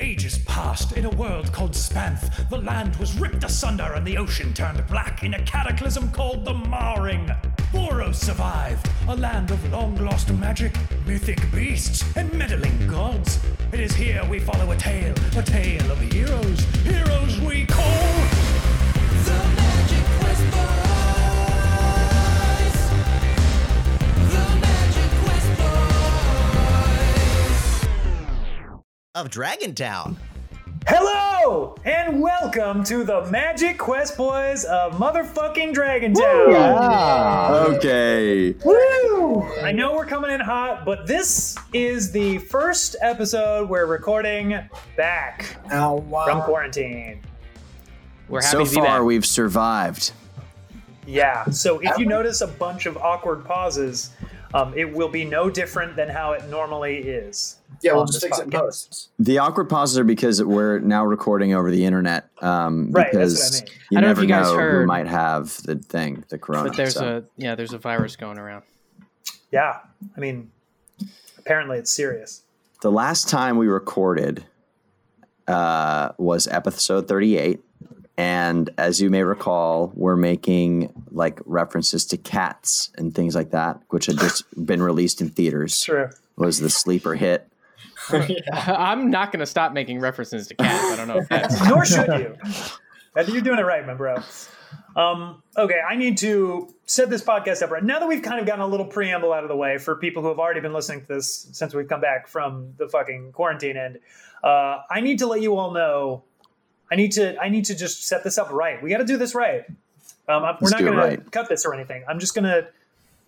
Ages passed in a world called Spanth. The land was ripped asunder and the ocean turned black in a cataclysm called the Marring. Boros survived, a land of long lost magic, mythic beasts, and meddling gods. It is here we follow a tale, a tale of heroes, heroes we call. Of Dragontown. Hello and welcome to the Magic Quest Boys of motherfucking Dragon Dragontown. Okay. Woo! I know we're coming in hot, but this is the first episode we're recording back Oh wow! from quarantine. We're happy So to be far, back. we've survived. Yeah, so if you notice a bunch of awkward pauses, um, it will be no different than how it normally is. yeah, we'll just this fix it post. The awkward pauses are because we're now recording over the internet. Um, Right, that's because what I mean. you I don't know if you guys know who might have the thing, the corona. but there's so. a yeah, there's a virus going around. Yeah, I mean, apparently it's serious. the last time we recorded uh, was episode 38 and as you may recall we're making like references to cats and things like that which had just been released in theaters True. was the sleeper hit I'm not going to stop making references to cats. I don't know if that's Nor should you. I think You're doing it right, my bro. Um, okay, I need to set this podcast up right now that we've kind of gotten a little preamble out of the way for people who have already been listening to this since we've come back from the fucking quarantine end. Uh, I need to let you all know. I need to. I need to just set this up right. We got to do this right. Um, I'm- we're not going right. to cut this or anything. I'm just going to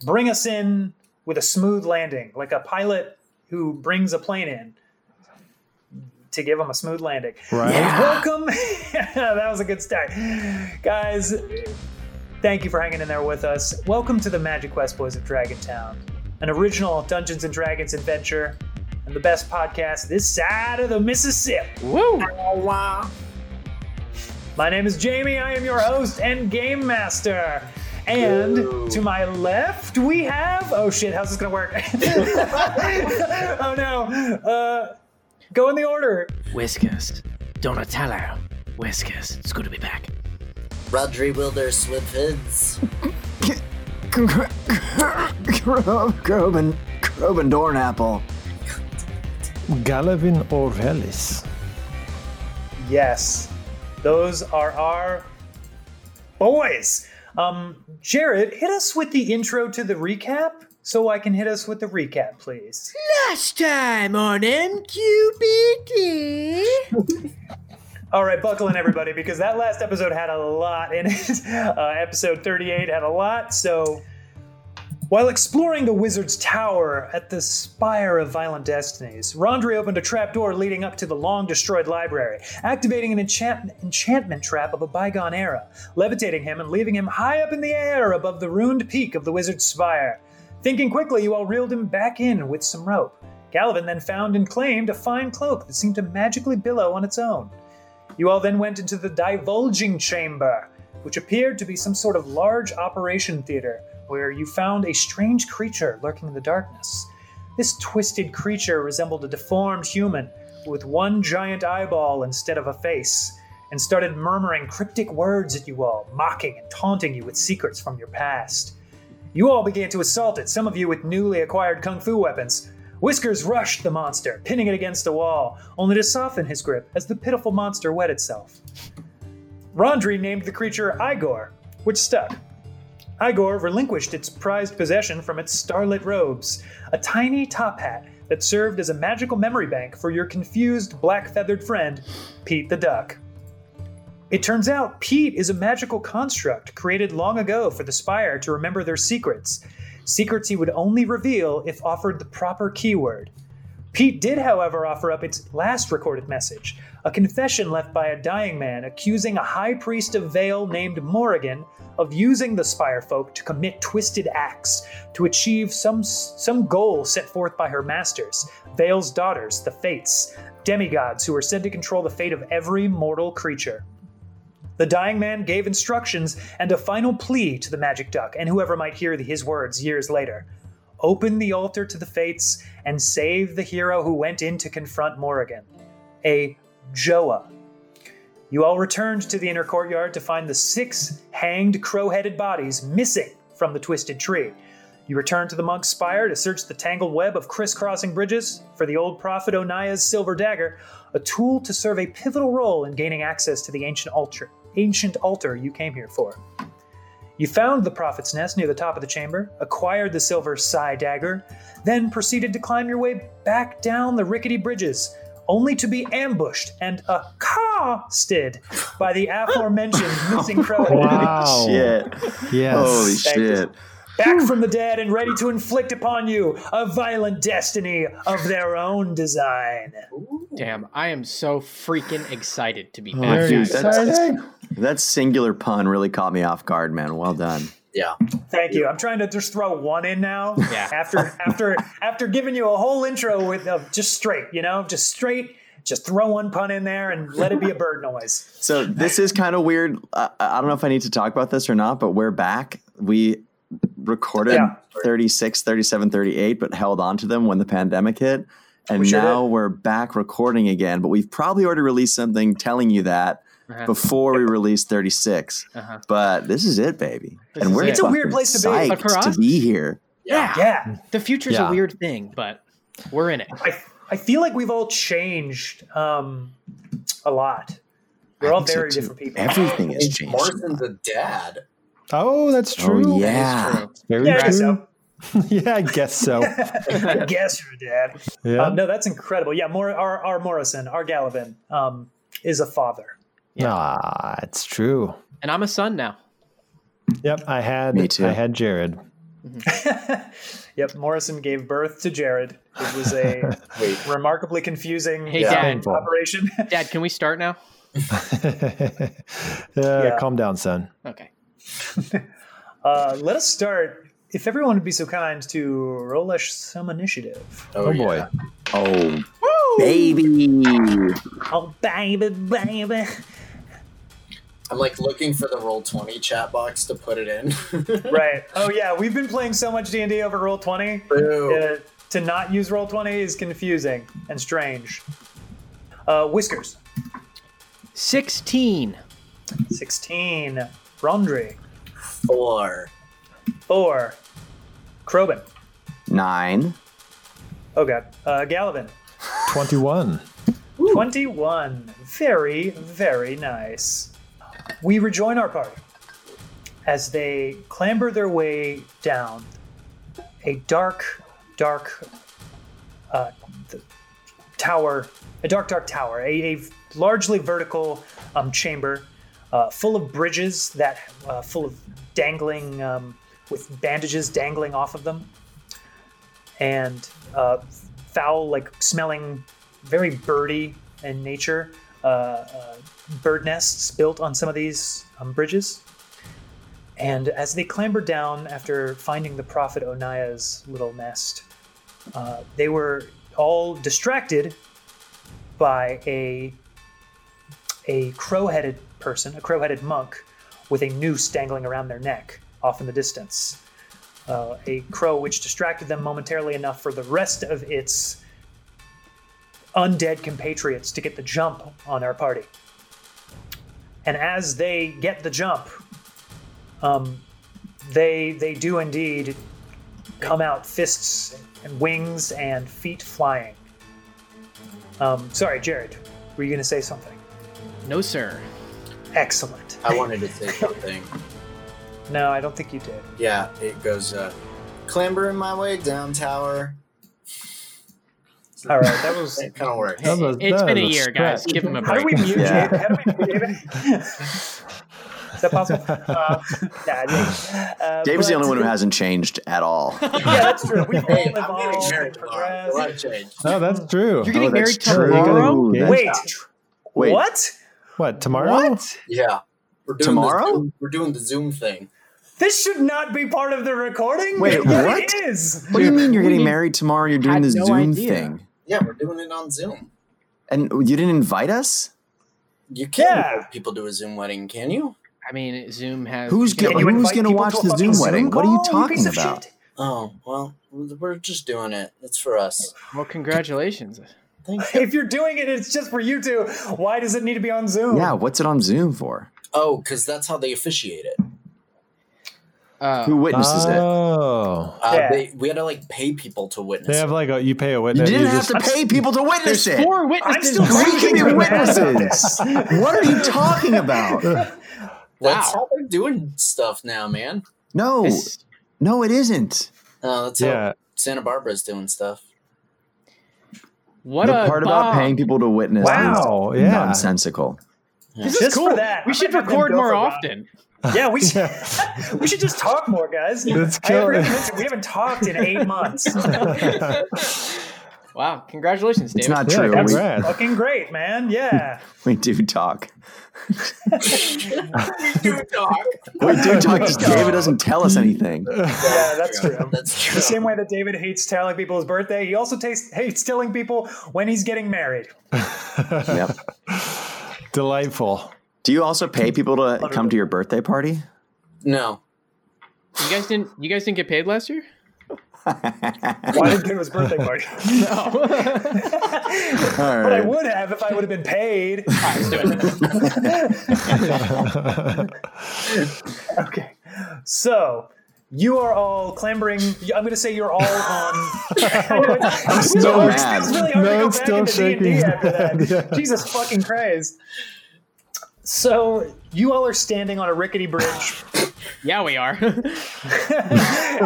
bring us in with a smooth landing, like a pilot who brings a plane in to give them a smooth landing. Right. Welcome. that was a good start. Guys, thank you for hanging in there with us. Welcome to the Magic Quest Boys of Dragontown, an original Dungeons and Dragons adventure and the best podcast this side of the Mississippi. woo. Wow! My name is Jamie. I am your host and game master. And to my left, we have. Oh shit, how's this gonna work? oh no. Uh, go in the order. Whiskers, Donatello, Whiskers. It's good to be back. Rodri Wilder Swimfins. Groban, Groban Dornapple. Galavin Orvelis. Yes, those are our boys. Um, Jared, hit us with the intro to the recap so I can hit us with the recap, please. Last time on MQBD. All right, buckle in, everybody, because that last episode had a lot in it. Uh, episode 38 had a lot, so. While exploring the wizard's tower at the Spire of Violent Destinies, Rondre opened a trapdoor leading up to the long destroyed library, activating an enchant- enchantment trap of a bygone era, levitating him and leaving him high up in the air above the ruined peak of the wizard's spire. Thinking quickly, you all reeled him back in with some rope. Galvin then found and claimed a fine cloak that seemed to magically billow on its own. You all then went into the divulging chamber, which appeared to be some sort of large operation theater, where you found a strange creature lurking in the darkness. This twisted creature resembled a deformed human with one giant eyeball instead of a face, and started murmuring cryptic words at you all, mocking and taunting you with secrets from your past. You all began to assault it, some of you with newly acquired kung fu weapons. Whiskers rushed the monster, pinning it against a wall, only to soften his grip as the pitiful monster wet itself. Rondri named the creature Igor, which stuck. Igor relinquished its prized possession from its starlit robes, a tiny top hat that served as a magical memory bank for your confused black feathered friend, Pete the Duck. It turns out Pete is a magical construct created long ago for the Spire to remember their secrets. Secrets he would only reveal if offered the proper keyword. Pete did, however, offer up its last recorded message a confession left by a dying man accusing a high priest of Vale named Morrigan of using the Spire folk to commit twisted acts to achieve some, some goal set forth by her masters, Vale's daughters, the Fates, demigods who are said to control the fate of every mortal creature. The dying man gave instructions and a final plea to the magic duck and whoever might hear his words years later. Open the altar to the fates and save the hero who went in to confront Morrigan. A Joa. You all returned to the inner courtyard to find the six hanged crow headed bodies missing from the twisted tree. You return to the monk's spire to search the tangled web of crisscrossing bridges for the old prophet Onia's silver dagger, a tool to serve a pivotal role in gaining access to the ancient altar, ancient altar you came here for. You found the prophet's nest near the top of the chamber, acquired the silver Psy dagger, then proceeded to climb your way back down the rickety bridges, only to be ambushed and accosted by the aforementioned missing crow. Wow. Shit. Yes. Holy shit. back from the dead and ready to inflict upon you a violent destiny of their own design. Damn, I am so freaking excited to be oh, back. Dude, guys. that's- That singular pun really caught me off guard, man. Well done. Yeah. Thank you. I'm trying to just throw one in now. Yeah. After after after giving you a whole intro with uh, just straight, you know, just straight. Just throw one pun in there and let it be a bird noise. So this is kind of weird. Uh, I don't know if I need to talk about this or not, but we're back. We recorded Yeah. 36, 37, 38, but held on to them when the pandemic hit. And We sure now we're back recording again, but we've probably already released something telling you that Uh-huh. before we released 36. Uh-huh. But this is it, baby. This and we're it. It's a weird place to be. psyched But for us- to be here. Yeah. Yeah. The future's Yeah. a weird thing, but we're in it. I, I feel like we've all changed um, a lot. We're I all think so, very different people. Everything has It's changed. Morrison's a dad. Oh, that's true. Oh, yeah. That is true. Very yeah, I guess true. so. yeah, I guess so. I guess you're dad. Yeah. Um, no, that's incredible. Yeah, Mor- our, our Morrison, our Gallivan, um, is a father. Ah, it's true. And I'm a son now. Yep, I had Me too. I had Jared. Yep, Morrison gave birth to Jared. It was a remarkably confusing Hey, Yeah. Dad. Painful. operation. Dad, can we start now? Uh, Calm down, son. Okay. Uh, let us start. If everyone would be so kind to roll us some initiative. Oh, boy. yeah. Oh, baby. Oh, baby, baby. I'm like looking for the roll twenty chat box to put it in. Right. Oh, yeah. We've been playing so much D&D over Roll 20. Uh, to not use Roll 20 is confusing and strange. Uh, Whiskers. 16. 16. Rondry. Four. 4. Krobin. Nine. Oh, God. Uh, Gallivan. 21. 21. Very, very nice. We rejoin our party as they clamber their way down a dark, dark uh, tower, a dark, dark tower, a, a largely vertical um, chamber uh, full of bridges that, uh, full of dangling, um, with bandages dangling off of them, and uh, foul, like smelling very birdy in nature. Bird nests built on some of these um, bridges. And as they clambered down after finding the prophet Onia's little nest, uh, they were all distracted by a a crow-headed person, a crow-headed monk, with a noose dangling around their neck off in the distance. Uh, a crow which distracted them momentarily enough for the rest of its undead compatriots to get the jump on our party. And as they get the jump, um, they they do indeed come out fists and wings and feet flying. Um, sorry, Jared, were you going to say something? No, sir. Excellent. I wanted to say something. No, I don't think you did. Yeah, it goes uh clambering my way down tower. All right, that was. Kind of works. That was- It's that been a was a year, guys. Give him a How do break. we mute Yeah. David? How do we mute David? Is that possible? Uh, nah, yeah. uh, Dave's the only one who hasn't changed at all. Yeah, that's true. We've all Hey, I'm getting evolved married and tomorrow. A lot of change. Oh, that's true. You're getting Oh, married that's tomorrow? Yeah. Wait, Wait, what? What, tomorrow? What? Yeah. We're doing Tomorrow? Zoom, we're doing the Zoom thing. This should not be part of the recording. Wait, Yet what? It is. What do you mean you're getting married tomorrow? You're doing had the no Zoom idea. thing, Yeah, we're doing it on Zoom. and you didn't invite us. You can't Yeah. people do a Zoom wedding, can you? I mean, Zoom has. Who's you know, Can you who's gonna watch the Zoom wedding? What are you talking of about? shit? Oh well, we're just doing it. It's for us. Well, congratulations. Thank you. If you're doing it, it's just for you two. Why does it need to be on Zoom? Yeah, what's it on Zoom for? Oh, because that's how they officiate it. Uh, Who witnesses it? Oh, Uh, Yeah. they, we had to like pay people to witness. they have it. like a you pay a witness. You witness. didn't have just- to pay people to witness it. four I'm witnesses. still We can be witnesses. what are you talking about? That's how they're doing stuff now, man. No, This- no, it isn't. Uh, that's Yeah. how Santa Barbara's doing stuff. What the a part about bomb. paying people to witness Wow, is yeah. nonsensical. This is Just cool. for that. We I should might have them record go more for one. often. Yeah, we should. we should just talk more, guys. Let's kill it. we haven't talked in eight months. Wow! Congratulations, David. It's not Yeah, true. We, congrats. Fucking great, man. Yeah. we do talk. We do talk. We do talk. Just David doesn't tell us anything. Yeah, that's true. That's true. The same way that David hates telling people his birthday, he also tastes, hates telling people when he's getting married. Yep. Delightful. Do you also pay people to come to your birthday party? No. You guys didn't. You guys didn't get paid last year. Why didn't go to his birthday party? No. All All But I would have if I would have been paid. right, let's do it. Okay. So you are all clambering. I'm going to say you're all on. I know it's- I'm still feels- mad. Really No, it's still into shaking after that. yeah. Jesus fucking Christ. So you all are standing on a rickety bridge, Yeah, we are.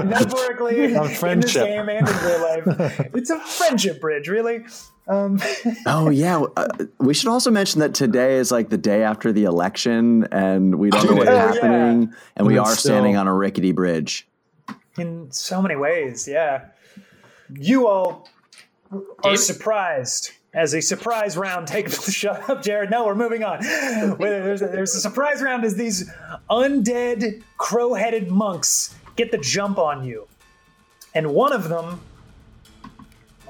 metaphorically in this game and in real life. It's a friendship bridge, really. Um, Oh yeah. Uh, we should also mention that today is like the day after the election, and we don't know what's Oh, yeah. happening, and we it's are standing on a rickety bridge. in so many ways, yeah. You all are David? surprised as a surprise round takes. Shut up, Jared. No, we're moving on. There's a, there's a surprise round as these undead crow-headed monks get the jump on you, and one of them.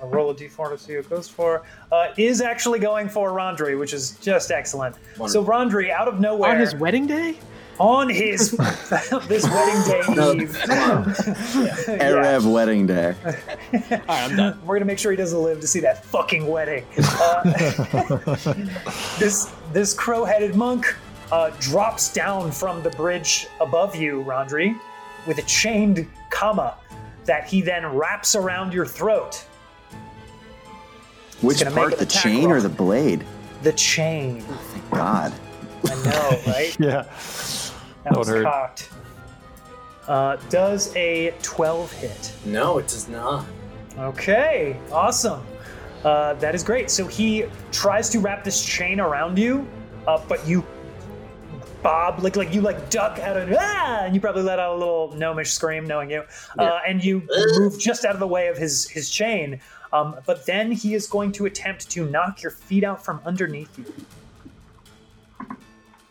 I'll roll a d4 to see who it goes for. Uh, is actually going for Rondri, which is just excellent. So Rondri, out of nowhere, On his wedding day. On his this wedding day eve, Erev wedding day. All right, I'm done. We're gonna make sure he doesn't live to see that fucking wedding. Uh, this this crow-headed monk uh, drops down from the bridge above you, Rondri, with a chained kama that he then wraps around your throat. Which gonna part, the chain roll. or the blade? The chain. Thank God. I know, right? Yeah. That would was hurt. cocked. Uh, does a 12 hit? No, it does not. Okay, awesome. Uh, that is great. So he tries to wrap this chain around you, uh, but you bob like like you like duck out of ah, and you probably let out a little gnomish scream, knowing you, uh, and you move just out of the way of his his chain. Um, but then he is going to attempt to knock your feet out from underneath you.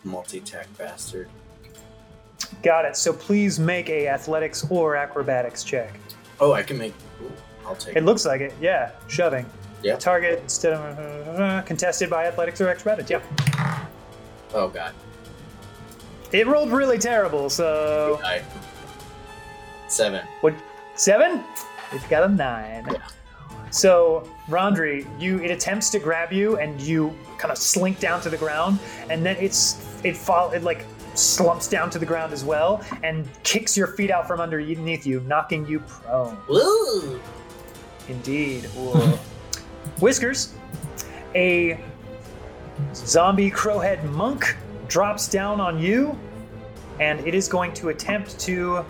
Multi-attack bastard. Got it. So please make a athletics or acrobatics check. Oh, I can make. Ooh, I'll take It it. looks like it. Yeah, shoving. Yeah. Target instead of uh, contested by athletics or acrobatics. Yep. Oh god. It rolled really terrible, so I. Seven. what? Seven? It's got a nine. So Rondri, you it attempts to grab you, and you kind of slink down to the ground, and then it's it fall it like slumps down to the ground as well, and kicks your feet out from underneath you, knocking you prone. Woo! Indeed. Whiskers, a zombie crowhead monk drops down on you, and it is going to attempt to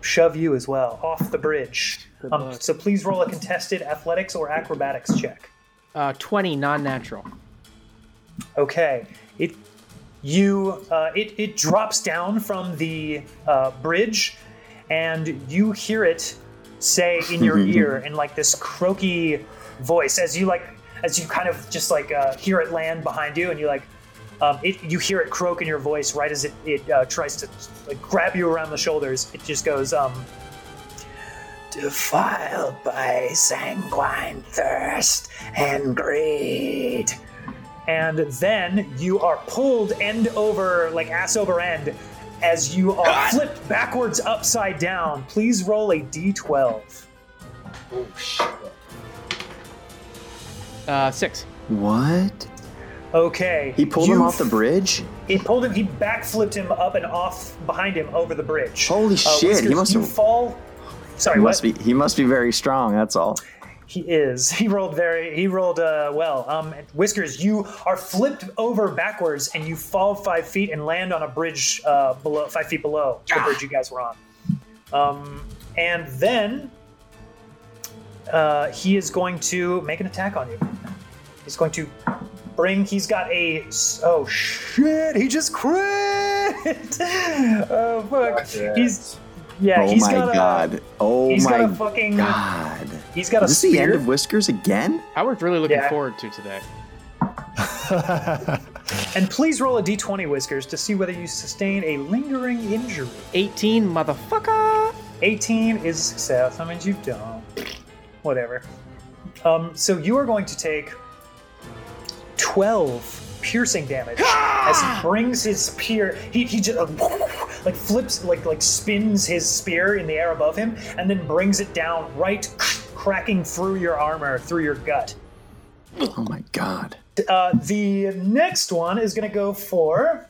shove you as well off the bridge. Um, so please roll a contested athletics or acrobatics check. Uh, Twenty non-natural. Okay. You uh, it it drops down from the uh, bridge, and you hear it say in your ear in like this croaky voice as you like as you kind of just like uh, hear it land behind you, and you like um, it you hear it croak in your voice right as it it uh, tries to like grab you around the shoulders. It just goes um. Defiled by sanguine thirst and greed and then you are pulled end over, like ass over end, as you are flipped backwards upside down. Please roll a d12. Oh shit. Uh, six. What? Okay. He pulled you him off the bridge? He pulled him. He backflipped him up and off behind him over the bridge. Holy shit, he Whiskers, must you have- fall. Sorry, He what? must be he must be very strong, that's all. He is. He rolled very. He rolled uh, well. Um, Whiskers, you are flipped over backwards and you fall five feet and land on a bridge uh, below five feet below the bridge you guys were on. Um, and then uh, he is going to make an attack on you. He's going to bring. He's got a. Oh shit! He just crit. oh fuck! He's yeah. oh he's my got god. A, oh he's got my a fucking- god. He's got a Is this the end of Whiskers again? Howard's really looking Yeah. forward to today. And please roll a d20 whiskers to see whether you sustain a lingering injury. 18, motherfucker. 18 is a success. That means you don't. Whatever. Um, so you are going to take 12 piercing damage as he brings his spear. He, he just uh, like flips, like like spins his spear in the air above him, and then brings it down, right cracking through your armor, through your gut. Oh my god. Uh, the next one is going to go for.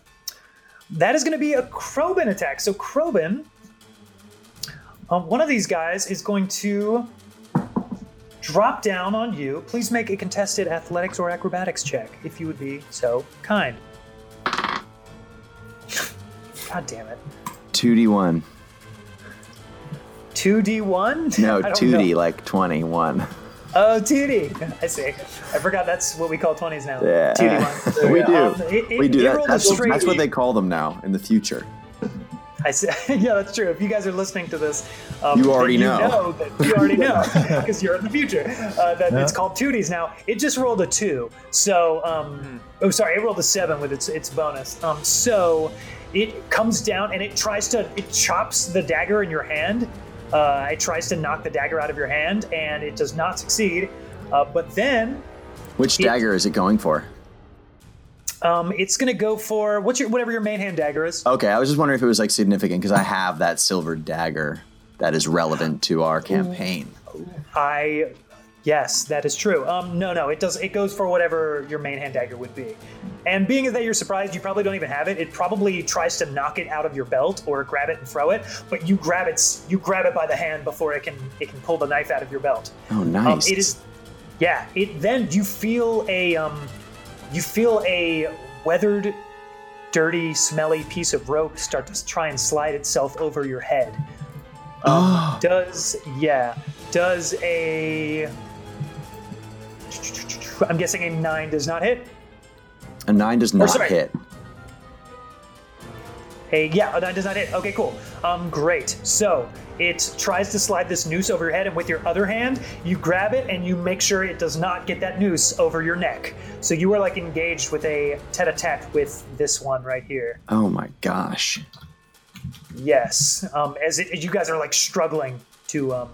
That is going to be a Krobin attack. So Krobin, um, one of these guys is going to drop down on you. Please make a contested athletics or acrobatics check, if you would be so kind. God damn it. 2d1. 2d1? No, 2d know. like 21. Oh, 2D. I see. I forgot that's what we call 20s now. Yeah. 2D1. we do. Um, it- it- we do that. That's, what- straight- that's what they call them now in the future. I see. Yeah, that's true. If you guys are listening to this, um, You already you know. that you already know because you're in the future. Uh, that it's called 2Ds now. It just rolled a two, so um, oh sorry, it rolled a seven with its its bonus. Um, so it comes down and it tries to it chops the dagger in your hand. Uh, it tries to knock the dagger out of your hand, and it does not succeed. Uh, but then Which It- dagger is it going for? um, it's gonna go for what's your whatever your main hand dagger is. Okay, I was just wondering if it was like significant because I have that silver dagger that is relevant to our campaign. I yes, that is true. Um, no, no, it does. It goes for whatever your main hand dagger would be. And being that you're surprised, you probably don't even have it. It probably tries to knock it out of your belt or grab it and throw it, but you grab it. You grab it by the hand before it can it can pull the knife out of your belt. Oh, Um, nice. it is, yeah. It then you feel a um, you feel a weathered, dirty, smelly piece of rope start to try and slide itself over your head. Um, does yeah? Does a I'm guessing a nine does not hit. A nine does not sorry. hit. A yeah, a nine does not hit. Okay, cool. Um, great. So it tries to slide this noose over your head, and with your other hand, you grab it and you make sure it does not get that noose over your neck. So you are like engaged with a tete-a-tete with this one right here. Oh my gosh. Yes. Um, as, it, as you guys are like struggling to um,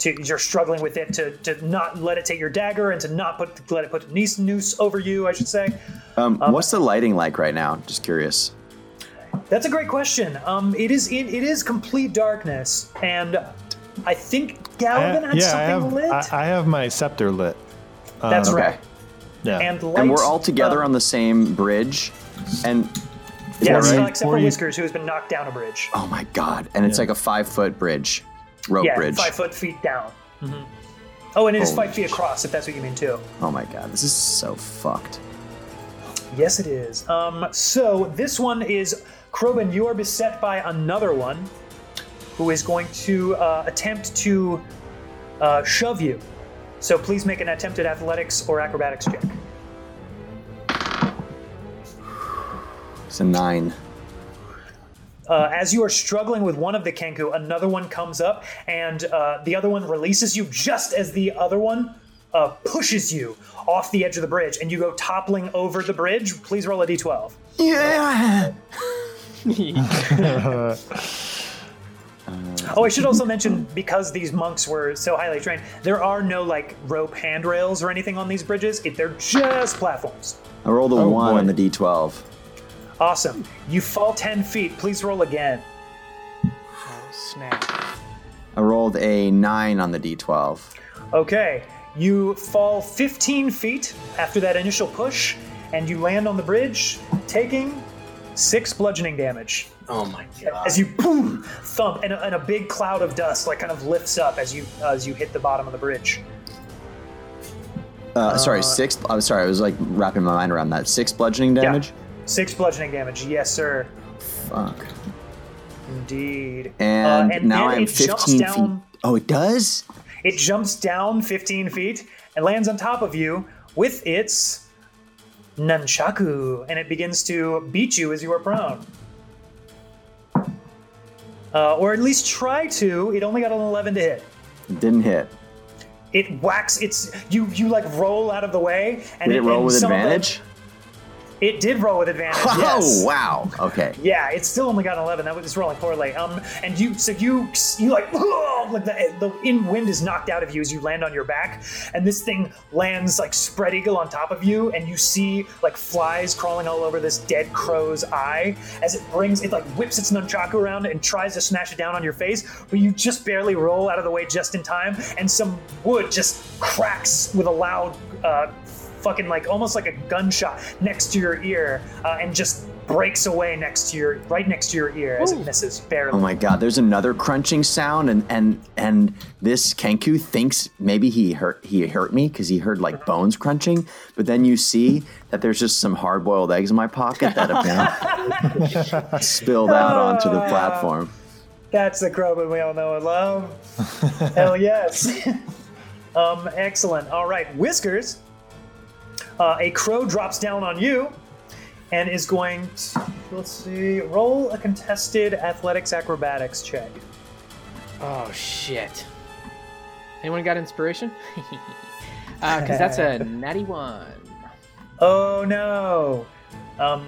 to you're struggling with it to, to not let it take your dagger and to not put let it put a noose noose over you. I should say. Um, what's the lighting like right now? Just curious. That's a great question. Um, it is it, it is complete darkness, and I think I Galvin ha- had yeah, I something have, lit. I, I have my scepter lit. That's Um, Okay. right. Yeah. And light, And we're all together um, on the same bridge. And is yeah, that right? except for Whiskers, who has been knocked down a bridge. Oh my god. And it's Yeah. like a five foot bridge. Rope yeah, bridge. five foot feet down. Mhm. Oh, and it is Holy five feet across, if that's what you mean too. Oh my god. This is so fucked. Yes, it is. Um, so this one is Krobin. You are beset by another one, who is going to uh, attempt to uh, shove you. So please make an attempted athletics or acrobatics check. It's a nine. Uh, as you are struggling with one of the Kenku, another one comes up, and uh, the other one releases you just as the other one uh, pushes you off the edge of the bridge, and you go toppling over the bridge. Please roll a d12. Yeah. Oh, I should also mention because these monks were so highly trained, there are no like rope handrails or anything on these bridges. It, they're just platforms. I rolled a Oh, one boy. on the d12. Awesome. You fall 10 feet. Please roll again. Oh, snap. I rolled a nine on the d12. Okay. you fall 15 feet after that initial push, and you land on the bridge, taking six bludgeoning damage Oh my god. as you boom thump, and a, and a big cloud of dust like kind of lifts up as you as you hit the bottom of the bridge. Uh, sorry, six. I'm sorry, I was like wrapping my mind around that. Six bludgeoning damage. Six bludgeoning damage, yes, sir. Fuck. Indeed. And, Uh, now I'm it jumps 15 down- feet. Oh, it does. It jumps down 15 feet and lands on top of you with its nunchaku, and it begins to beat you as you are prone. Uh, or at least try to. It only got an 11 to hit. It didn't hit. It whacks. It's you. You like roll out of the way, and Did it roll and with advantage? It did roll with advantage. yes. Oh wow. Okay. Yeah, it still only got an eleven. That was it's rolling poorly. Um, and you, so you, you like, like the, the in wind is knocked out of you as you land on your back, and this thing lands like spread eagle on top of you, and you see like flies crawling all over this dead crow's eye as it brings it like whips its nunchaku around and tries to smash it down on your face, but you just barely roll out of the way just in time, and some wood just cracks with a loud. Uh, fucking like almost like a gunshot next to your ear uh, and just breaks away next to your right next to your ear as it misses barely. Oh my god, there's another crunching sound and and and this Kenku thinks maybe he hurt he hurt me cuz he heard like bones crunching, but then you see that there's just some hard-boiled eggs in my pocket that have been spilled out onto the platform. That's the Krobin we all know and love. Hell yes. um, excellent. All right, Whiskers. Uh, a crow drops down on you and is going to, let's see, roll a contested athletics acrobatics check. Oh shit. Anyone got inspiration? Because that's a natty one. Oh no. Um,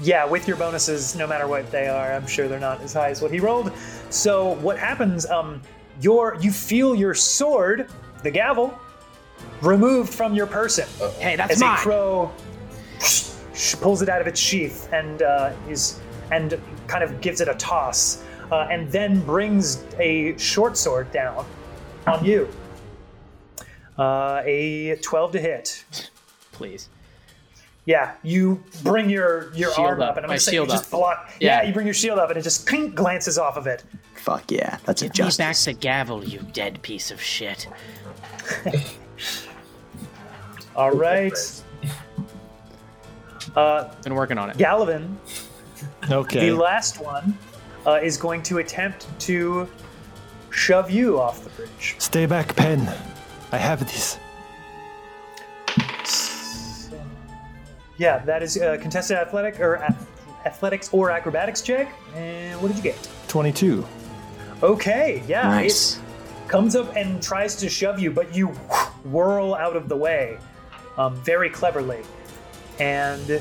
yeah, with your bonuses, no matter what they are, I'm sure they're not as high as what he rolled. So what happens? Um, your you feel your sword, the gavel, removed from your person Hey, that's as mine. a crow pulls it out of its sheath and uh, is and kind of gives it a toss, uh, and then brings a short sword down on you. Uh, a 12 to hit. Please. Yeah, you bring your your Shield arm up, up, and I'm my gonna say you shield just block. Yeah. Yeah. you bring your shield up, and it just clink, glances off of it. Fuck yeah, that's a justice. Give me back the gavel, you dead piece of shit. All right. Uh, Been working on it. Galavin, Okay. the last one, uh, is going to attempt to shove you off the bridge. Stay back, Pen. I have this. Yeah, that is uh, contested athletic or ath- athletics or acrobatics check. And what did you get? 22. Okay, yeah, Nice. it comes up and tries to shove you, but you whirl out of the way um, very cleverly, and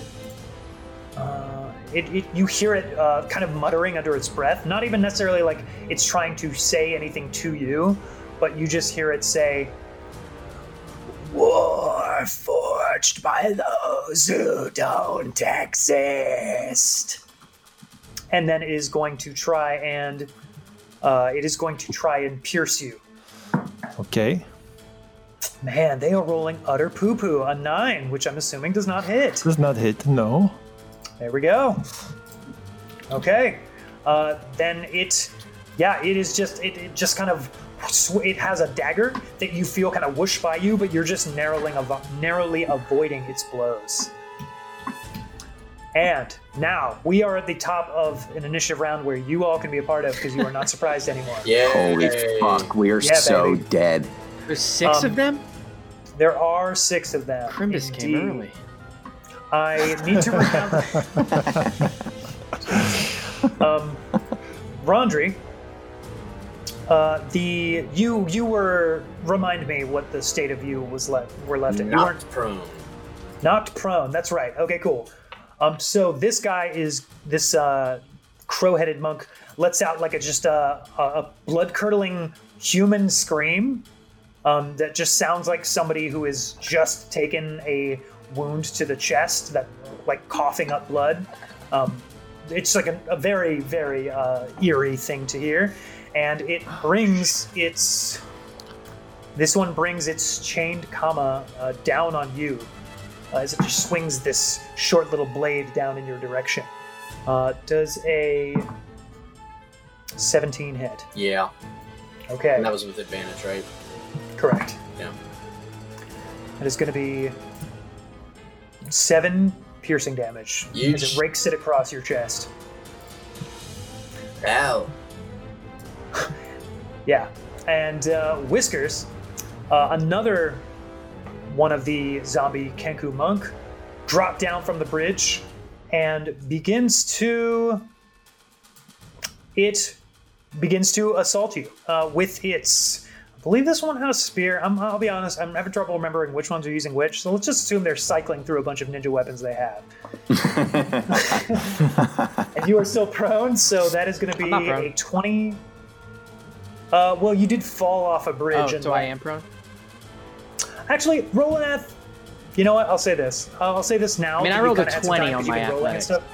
uh, it, it you hear it uh, kind of muttering under its breath. Not even necessarily like it's trying to say anything to you, but you just hear it say, "War forged by those who don't exist." And then it is going to try and uh, it is going to try and pierce you. Okay. Man, they are rolling utter poo poo. A nine, which I'm assuming does not hit. Does not hit. No. There we go. Okay. Uh, then it, yeah, it is just, it, it just kind of, sw- it has a dagger that you feel kind of whoosh by you, but you're just narrowly, avo- narrowly avoiding its blows. And now we are at the top of an initiative round where you all can be a part of because you are not surprised anymore. Yeah. Holy fuck, we are Yeah, so baby. dead. There's six Um, of them? There are six of them. Crimbus came indeed. early. I need to recount. um, Rondry, uh, the you you were remind me what the state of you was left were left in. You weren't prone. knocked prone. That's right. Okay, cool. Um, so this guy is this uh, crow-headed monk lets out like a just a, a, a blood-curdling human scream um, that just sounds like somebody who has just taken a wound to the chest that like coughing up blood. Um, it's like a, a very very uh, eerie thing to hear, and it brings its This one brings its chained kama uh, down on you uh, as it just swings this short little blade down in your direction. Uh, does a 17 hit? Yeah. Okay, And that was with advantage, right? Correct. Yeah. It is going to be seven piercing damage as it rakes it across your chest. Ow. Yeah, and uh, Whiskers, uh, another one of the zombie Kenku monk, dropped down from the bridge and begins to. It begins to assault you uh, with its. I believe this one has a spear. I'm, I'll be honest, I'm having trouble remembering which ones are using which, so let's just assume they're cycling through a bunch of ninja weapons they have. and you are still prone, so that is going to be I'm not prone. a 20. Uh, well, you did fall off a bridge. Oh, and so I like- am prone. Actually, roll an ath. You know what? I'll say this. I'll say this now. I mean, I rolled a kinda had some 20 time, on 'cause you my can roll athletics.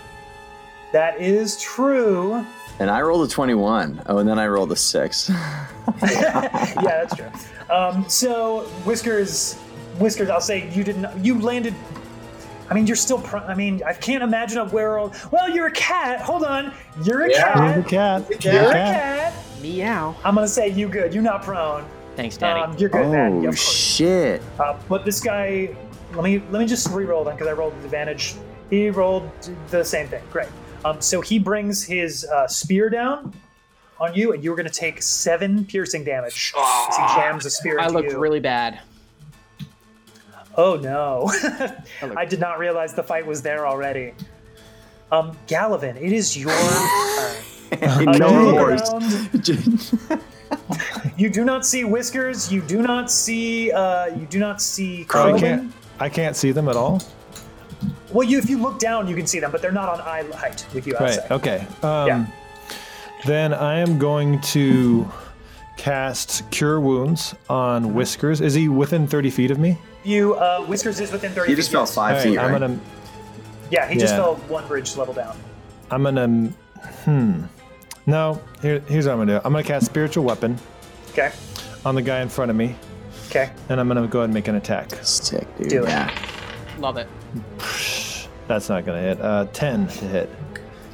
That is true. And I rolled a 21. Oh, and then I rolled a 6. yeah, that's true. Um, so Whiskers, Whiskers, I'll say you didn't. You landed. I mean, you're still. Pr- I mean, I can't imagine a werewolf. Well, you're a cat. Hold on. You're a Yeah. You're a cat. You're You're a cat. cat. Meow. I'm gonna say you good. You're not prone. Thanks, Daddy. Um, you're good, man. Yeah, oh, of shit. Uh, but this guy, let me let me just re-roll then because I rolled with advantage. He rolled the same thing. Great. Um, so he brings his uh, spear down on you, and you're going to take seven piercing damage as he jams a spear I into looked you. really bad. Oh no! looked- I did not realize the fight was there already. Um, Galavin, it is your turn. Uh, no you look remorse. around. You do not see whiskers. You do not see. Uh, you do not see. Oh, I Krobin. can't. I can't see them at all. Well, you if you look down, you can see them, but they're not on eye height with you. I'd Right. say. Okay. Um, Yeah. Then I am going to cast Cure Wounds on Whiskers. Is he within 30 feet of me? You uh, whiskers is within thirty. You just feet, fell yes. five All feet, I'm gonna. Yeah, he just fell one bridge level down. I'm gonna. Hmm. No. Here, here's what I'm gonna do. I'm gonna cast Spiritual Weapon Okay. on the guy in front of me, Okay. and I'm gonna go ahead and make an attack. Sick, dude. Do it. yeah. Love it. That's not gonna hit. Uh, 10 to hit.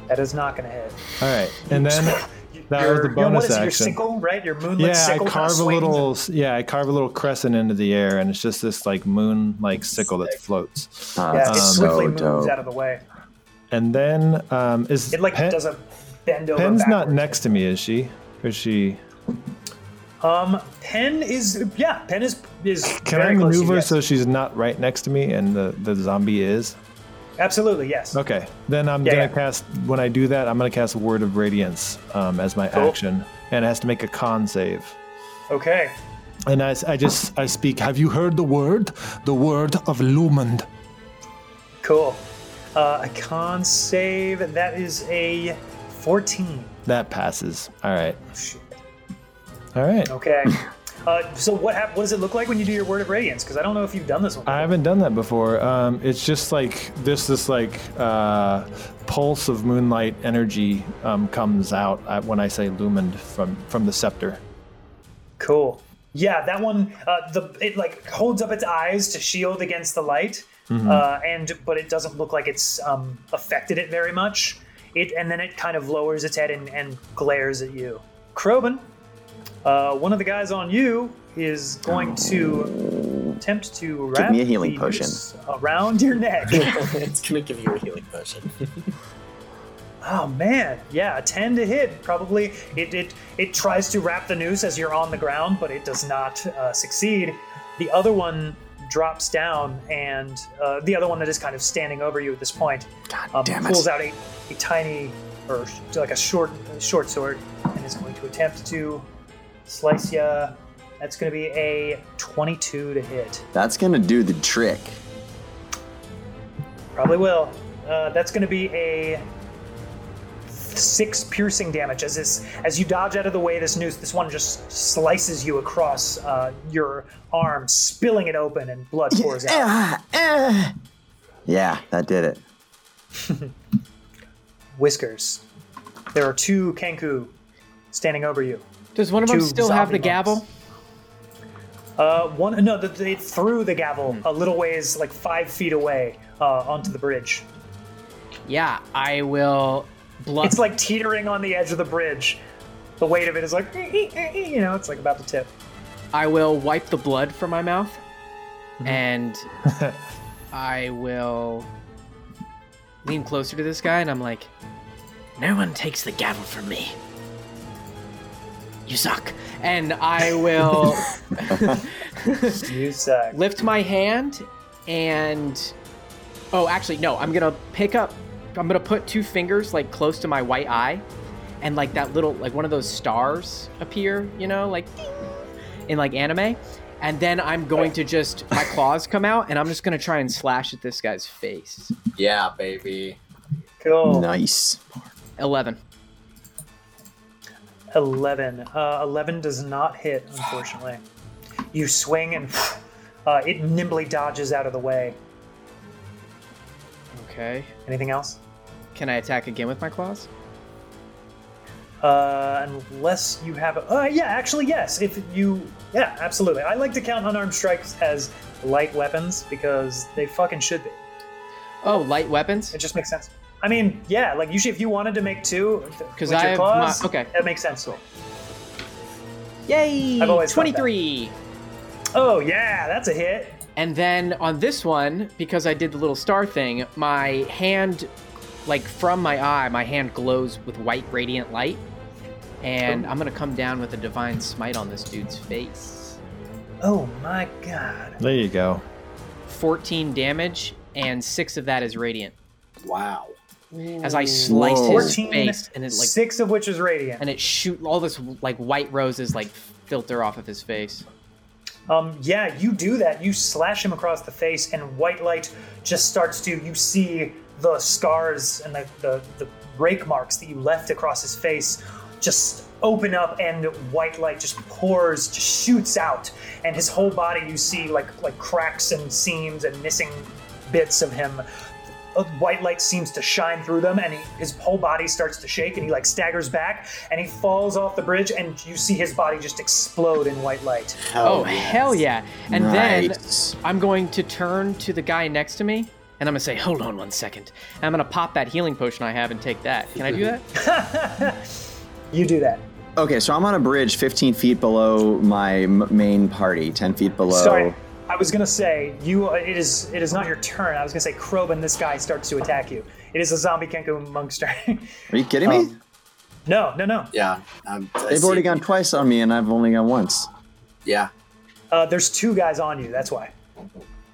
That is not going to hit. All right, and then that your, was the bonus your- what bonus is it, Your sickle, right? Your moonlit Yeah, I sickle. kinda carve a swings little. Yeah, I carve a little crescent into the air, and it's just this like moon-like sickle that floats. And- Yeah, it swiftly so moves dope. out of the way. And then um, is It like Pen- does a bend over. Pen's not next to me, is she? Or is she? Um, Pen is yeah. Pen is is Can I very close to you, maneuver so she's not right next to me, and the the zombie is? Absolutely yes. Okay, then I'm Yeah, gonna yeah. cast. When I do that, I'm gonna cast a Word of Radiance um, as my Cool. action, and it has to make a con save. Okay. And I, I just I speak. Have you heard the word? The word of Lumand. Cool. Uh, a con save. And that is a fourteen. That passes. All right. All right. Okay. Uh, so what hap- What does it look like when you do your word of radiance? Because I don't know if you've done this one. I haven't done that before. Um, it's just like this, this like uh, pulse of moonlight energy um, comes out when I say lumined from from the scepter. Cool. Yeah, that one. Uh, the it like holds up its eyes to shield against the light, uh, and but it doesn't look like it's um, affected it very much. It and then it kind of lowers its head and, and glares at you. Krobin, uh, one of the guys on you is going to attempt to wrap me a healing the potion. noose around your neck. it's gonna give you a healing potion. Oh man, yeah, a ten to hit. Probably it it it tries to wrap the noose as you're on the ground, but it does not uh, succeed. The other one drops down, and uh, the other one that is kind of standing over you at this point God um, pulls out a, a tiny or like a short a short sword and is going to attempt to slice you. That's going to be a 22 to hit. That's gonna do the trick. Probably will. Uh, that's going to be a six piercing damage as this as you dodge out of the way. This noose, this one just slices you across uh, your arm, spilling it open, and blood pours out. Ah, ah. Yeah, that did it. Whiskers. There are two Kenku standing over you. Does one of them still have zombie the gavel? Uh, one no, the, the, threw the gavel hmm. a little ways, like five feet away, uh, onto the bridge. Yeah, I will. Blood. It's like teetering on the edge of the bridge. The weight of it is like, eh, eh, eh, you know, it's like about to tip. I will wipe the blood from my mouth, mm-hmm. and I will lean closer to this guy, and I'm like, No one takes the gavel from me. You suck. and I will You suck. lift my hand, and oh, actually, no, I'm gonna pick up. I'm gonna put two fingers like close to my white eye, and like that little like one of those stars appear, you know, like ding, in like anime. And then I'm going to just my claws come out, and I'm just gonna try and slash at this guy's face. Yeah, baby. Cool. Nice. Eleven. 11. Uh, 11 does not hit, unfortunately. You swing and uh, it nimbly dodges out of the way. Okay. Anything else? Can I attack again with my claws? Uh, unless you have. Uh, yeah, actually, yes. If you. Yeah, absolutely. I like to count unarmed strikes as light weapons because they fucking should be. Oh, light weapons. It just makes sense. I mean, yeah, like usually if you wanted to make two Because with I your have claws, my- okay. that makes sense. Yay! I've always. Twenty-three. Oh yeah, that's a hit. And then on this one, because I did the little star thing, my hand, like from my eye, my hand glows with white radiant light. And I'm gonna come down with a divine smite on this dude's face. Oh my god. There you go. 14 damage, and six of that is radiant. Wow. As I slice Whoa. his 14, face, and it like, six of which is radiant. and it shoot all this like white roses like filter off of his face. Um, yeah, you do that. You slash him across the face, and white light just starts to. You see the scars and the, the, the rake marks that you left across his face just open up, and white light just pours, just shoots out, and his whole body you see like like cracks and seams and missing bits of him. Uh, White light seems to shine through them, and he, his whole body starts to shake, and he like staggers back, and he falls off the bridge, and you see his body just explode in white light. Oh, hell yeah. And Nice. then I'm going to turn to the guy next to me and I'm going to say, hold on one second. And I'm going to pop that healing potion I have and take that. Can I do that? You do that. Okay, so I'm on a bridge 15 feet below my m- main party, 10 feet below. Sorry, I was gonna say you. uh, It is. It is not your turn. I was gonna say Krobin. This guy starts to attack you. It is a zombie Kenku monster. Are you kidding me? Um, no, no, no. Yeah. Um, I They've see- already gone twice on me, and I've only gone once. Yeah. Uh, there's two guys on you. That's why.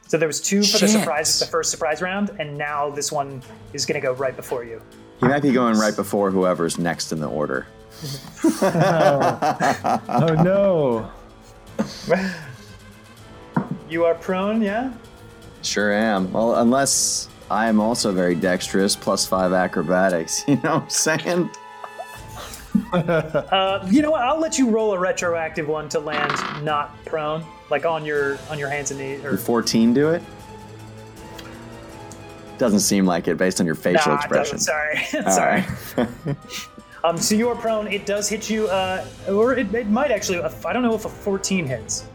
So there was two for the Shit. surprise, the first surprise round, and now this one is gonna go right before you. He might be going right before whoever's next in the order. Oh no. You are prone, yeah. Sure am. Well, unless I am also very dexterous, plus five acrobatics. You know what I'm saying? Uh, you know what? I'll let you roll a retroactive one to land not prone, like on your on your hands and knees. Or Did 14 do it? Doesn't seem like it based on your facial Nah, expression. Sorry, sorry. Um, so you are prone. It does hit you, uh, or it, it might actually. I don't know if a 14 hits.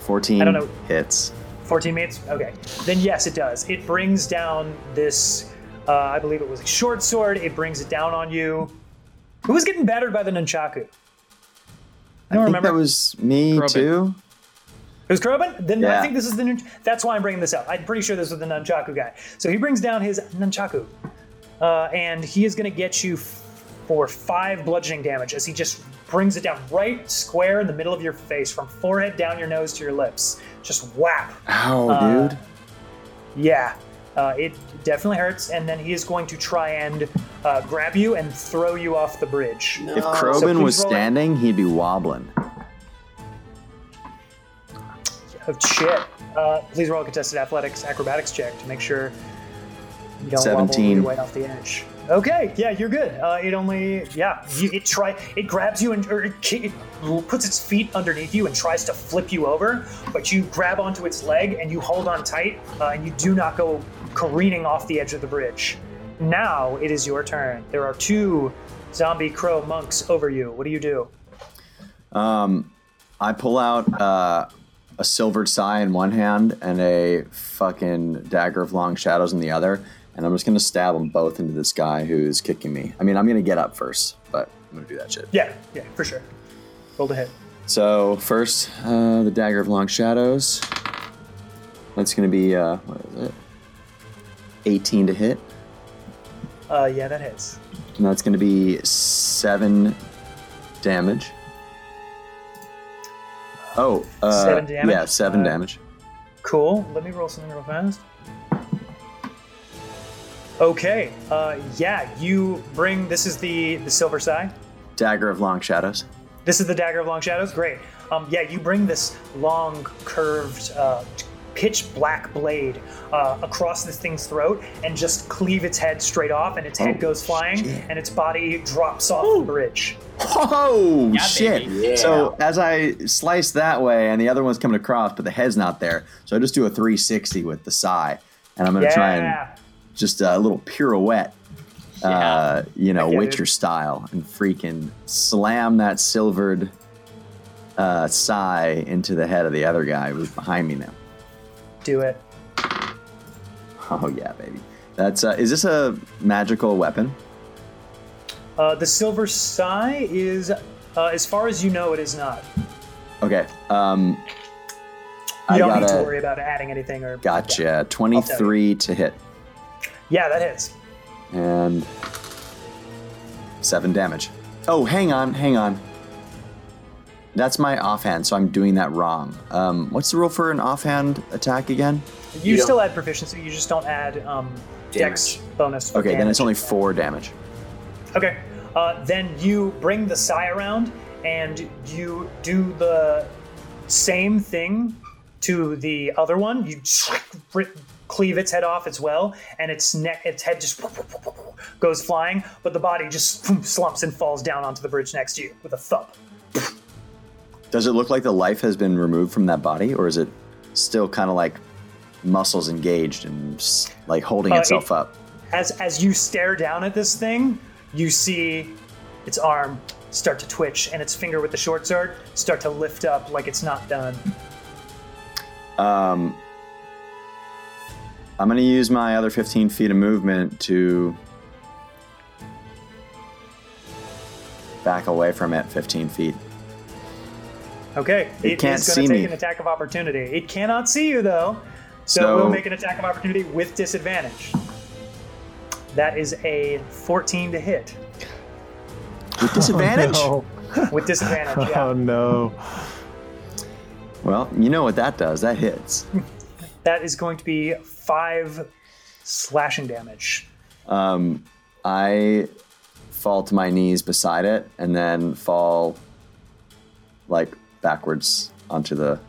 14 I don't know. hits. 14 minutes? Okay. Then yes, it does. It brings down this, uh, I believe it was a short sword. It brings it down on you. Who was getting battered by the nunchaku? I I don't think remember. that was me Krobin. too. It was Krobin? Then I think this is the nun- That's why I'm bringing this up. I'm pretty sure this was the nunchaku guy. So he brings down his nunchaku, uh, and he is going to get you f- for five bludgeoning damage as he just brings it down right square in the middle of your face, from forehead down your nose to your lips. Just whap. Ow, Uh, dude. Yeah, uh, it definitely hurts. And then he is going to try and uh, grab you and throw you off the bridge. If No. So Krobin please was roll it. standing, he'd be wobbling. Oh, shit. Uh, please roll a contested athletics acrobatics check to make sure you don't wobble 17. your way off the edge. Okay, yeah, you're good. Uh, it only, yeah, you, it try, it grabs you and or it, it puts its feet underneath you and tries to flip you over, but you grab onto its leg and you hold on tight, uh, and you do not go careening off the edge of the bridge. Now it is your turn. There are two zombie crow monks over you. What do you do? Um, I pull out uh, a silvered sai in one hand and a fucking dagger of long shadows in the other, and I'm just gonna stab them both into this guy who's kicking me. I mean, I'm gonna get up first, but I'm gonna do that shit. Yeah, yeah, for sure. Roll to hit. So first, uh, the dagger of long shadows. That's gonna be uh, what is it? 18 to hit. Uh, yeah, that hits. And that's gonna be seven damage. Oh, uh, Seven damage? Yeah, seven Uh, damage. Cool. Let me roll something real fast. Okay. Uh, yeah, you bring. This is the the silver sai. Dagger of long shadows. This is the dagger of long shadows. Great. Um, yeah, you bring this long, curved, uh, pitch black blade uh, across this thing's throat and just cleave its head straight off, and its head Oh, goes flying, shit. and its body drops off the bridge. Oh Yeah, shit! baby. So as I slice that way, and the other one's coming across, but the head's not there. So I just do a 360 with the sai, and I'm gonna try and Yeah. Just a little pirouette, uh, you know, Witcher dude. style, and freaking slam that silvered uh, sai into the head of the other guy who's behind me now. Do it. Oh yeah, baby. That's uh, is this a magical weapon? Uh, the silver sai is, uh, as far as you know, it is not. Okay. Um, You I don't got need to worry about adding anything or. gotcha. Yeah. 23 to hit Yeah, that hits. and seven damage. Oh, hang on, hang on. That's my offhand, so I'm doing that wrong. Um, what's the rule for an offhand attack again? You, You still add proficiency. You just don't add um, dex Damage. bonus. For Okay, then it's damage. only four damage. Okay. Uh, then you bring the sai around and you do the same thing to the other one. You rip- cleave its head off as well, and its neck, its head just goes flying, but the body just slumps and falls down onto the bridge next to you with a thump. Does it look like the life has been removed from that body, or is it still kind of like muscles engaged and like holding Uh, itself it- up? As as you stare down at this thing, you see its arm start to twitch and its finger with the short sword start to lift up like it's not done. Um, I'm gonna use my other 15 feet of movement to back away from it 15 feet. Okay, It can't is going see to take me. an attack of opportunity. It cannot see you though, so, So- we'll make an attack of opportunity with disadvantage. That is a 14 to hit With disadvantage? Oh, no. with disadvantage. Oh no. Well, you know what that does. That hits. that is going to be five slashing damage. Um, I fall to my knees beside it and then fall like backwards onto the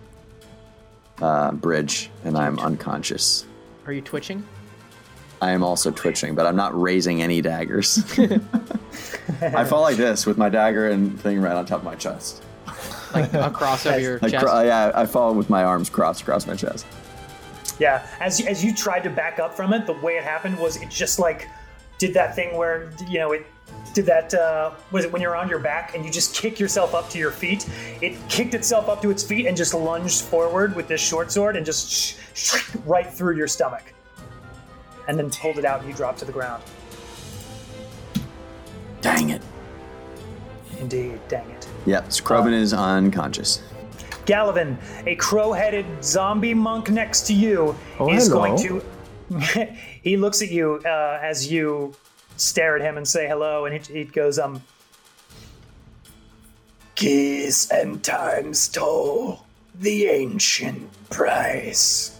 uh, bridge, and I'm unconscious. Are you twitching? I am also twitching, but I'm not raising any daggers. I fall like this with my dagger and thing right on top of my chest. Like across over your Like, chest? cro- yeah, I fall with my arms crossed across my chest. Yeah, as as you tried to back up from it, the way it happened was it just like did that thing where you know it did that uh, was it when you're on your back and you just kick yourself up to your feet. It kicked itself up to its feet and just lunged forward with this short sword and just sh- sh- right through your stomach, and then pulled it out and you dropped to the ground. Dang it. Indeed, dang it. Yep, Scrubbin is unconscious. Galavan, a crow-headed zombie monk next to you, Oh, is hello. going to. he looks at you uh, as you stare at him and say hello, and he, he goes, "Um, keys and times toll the ancient price."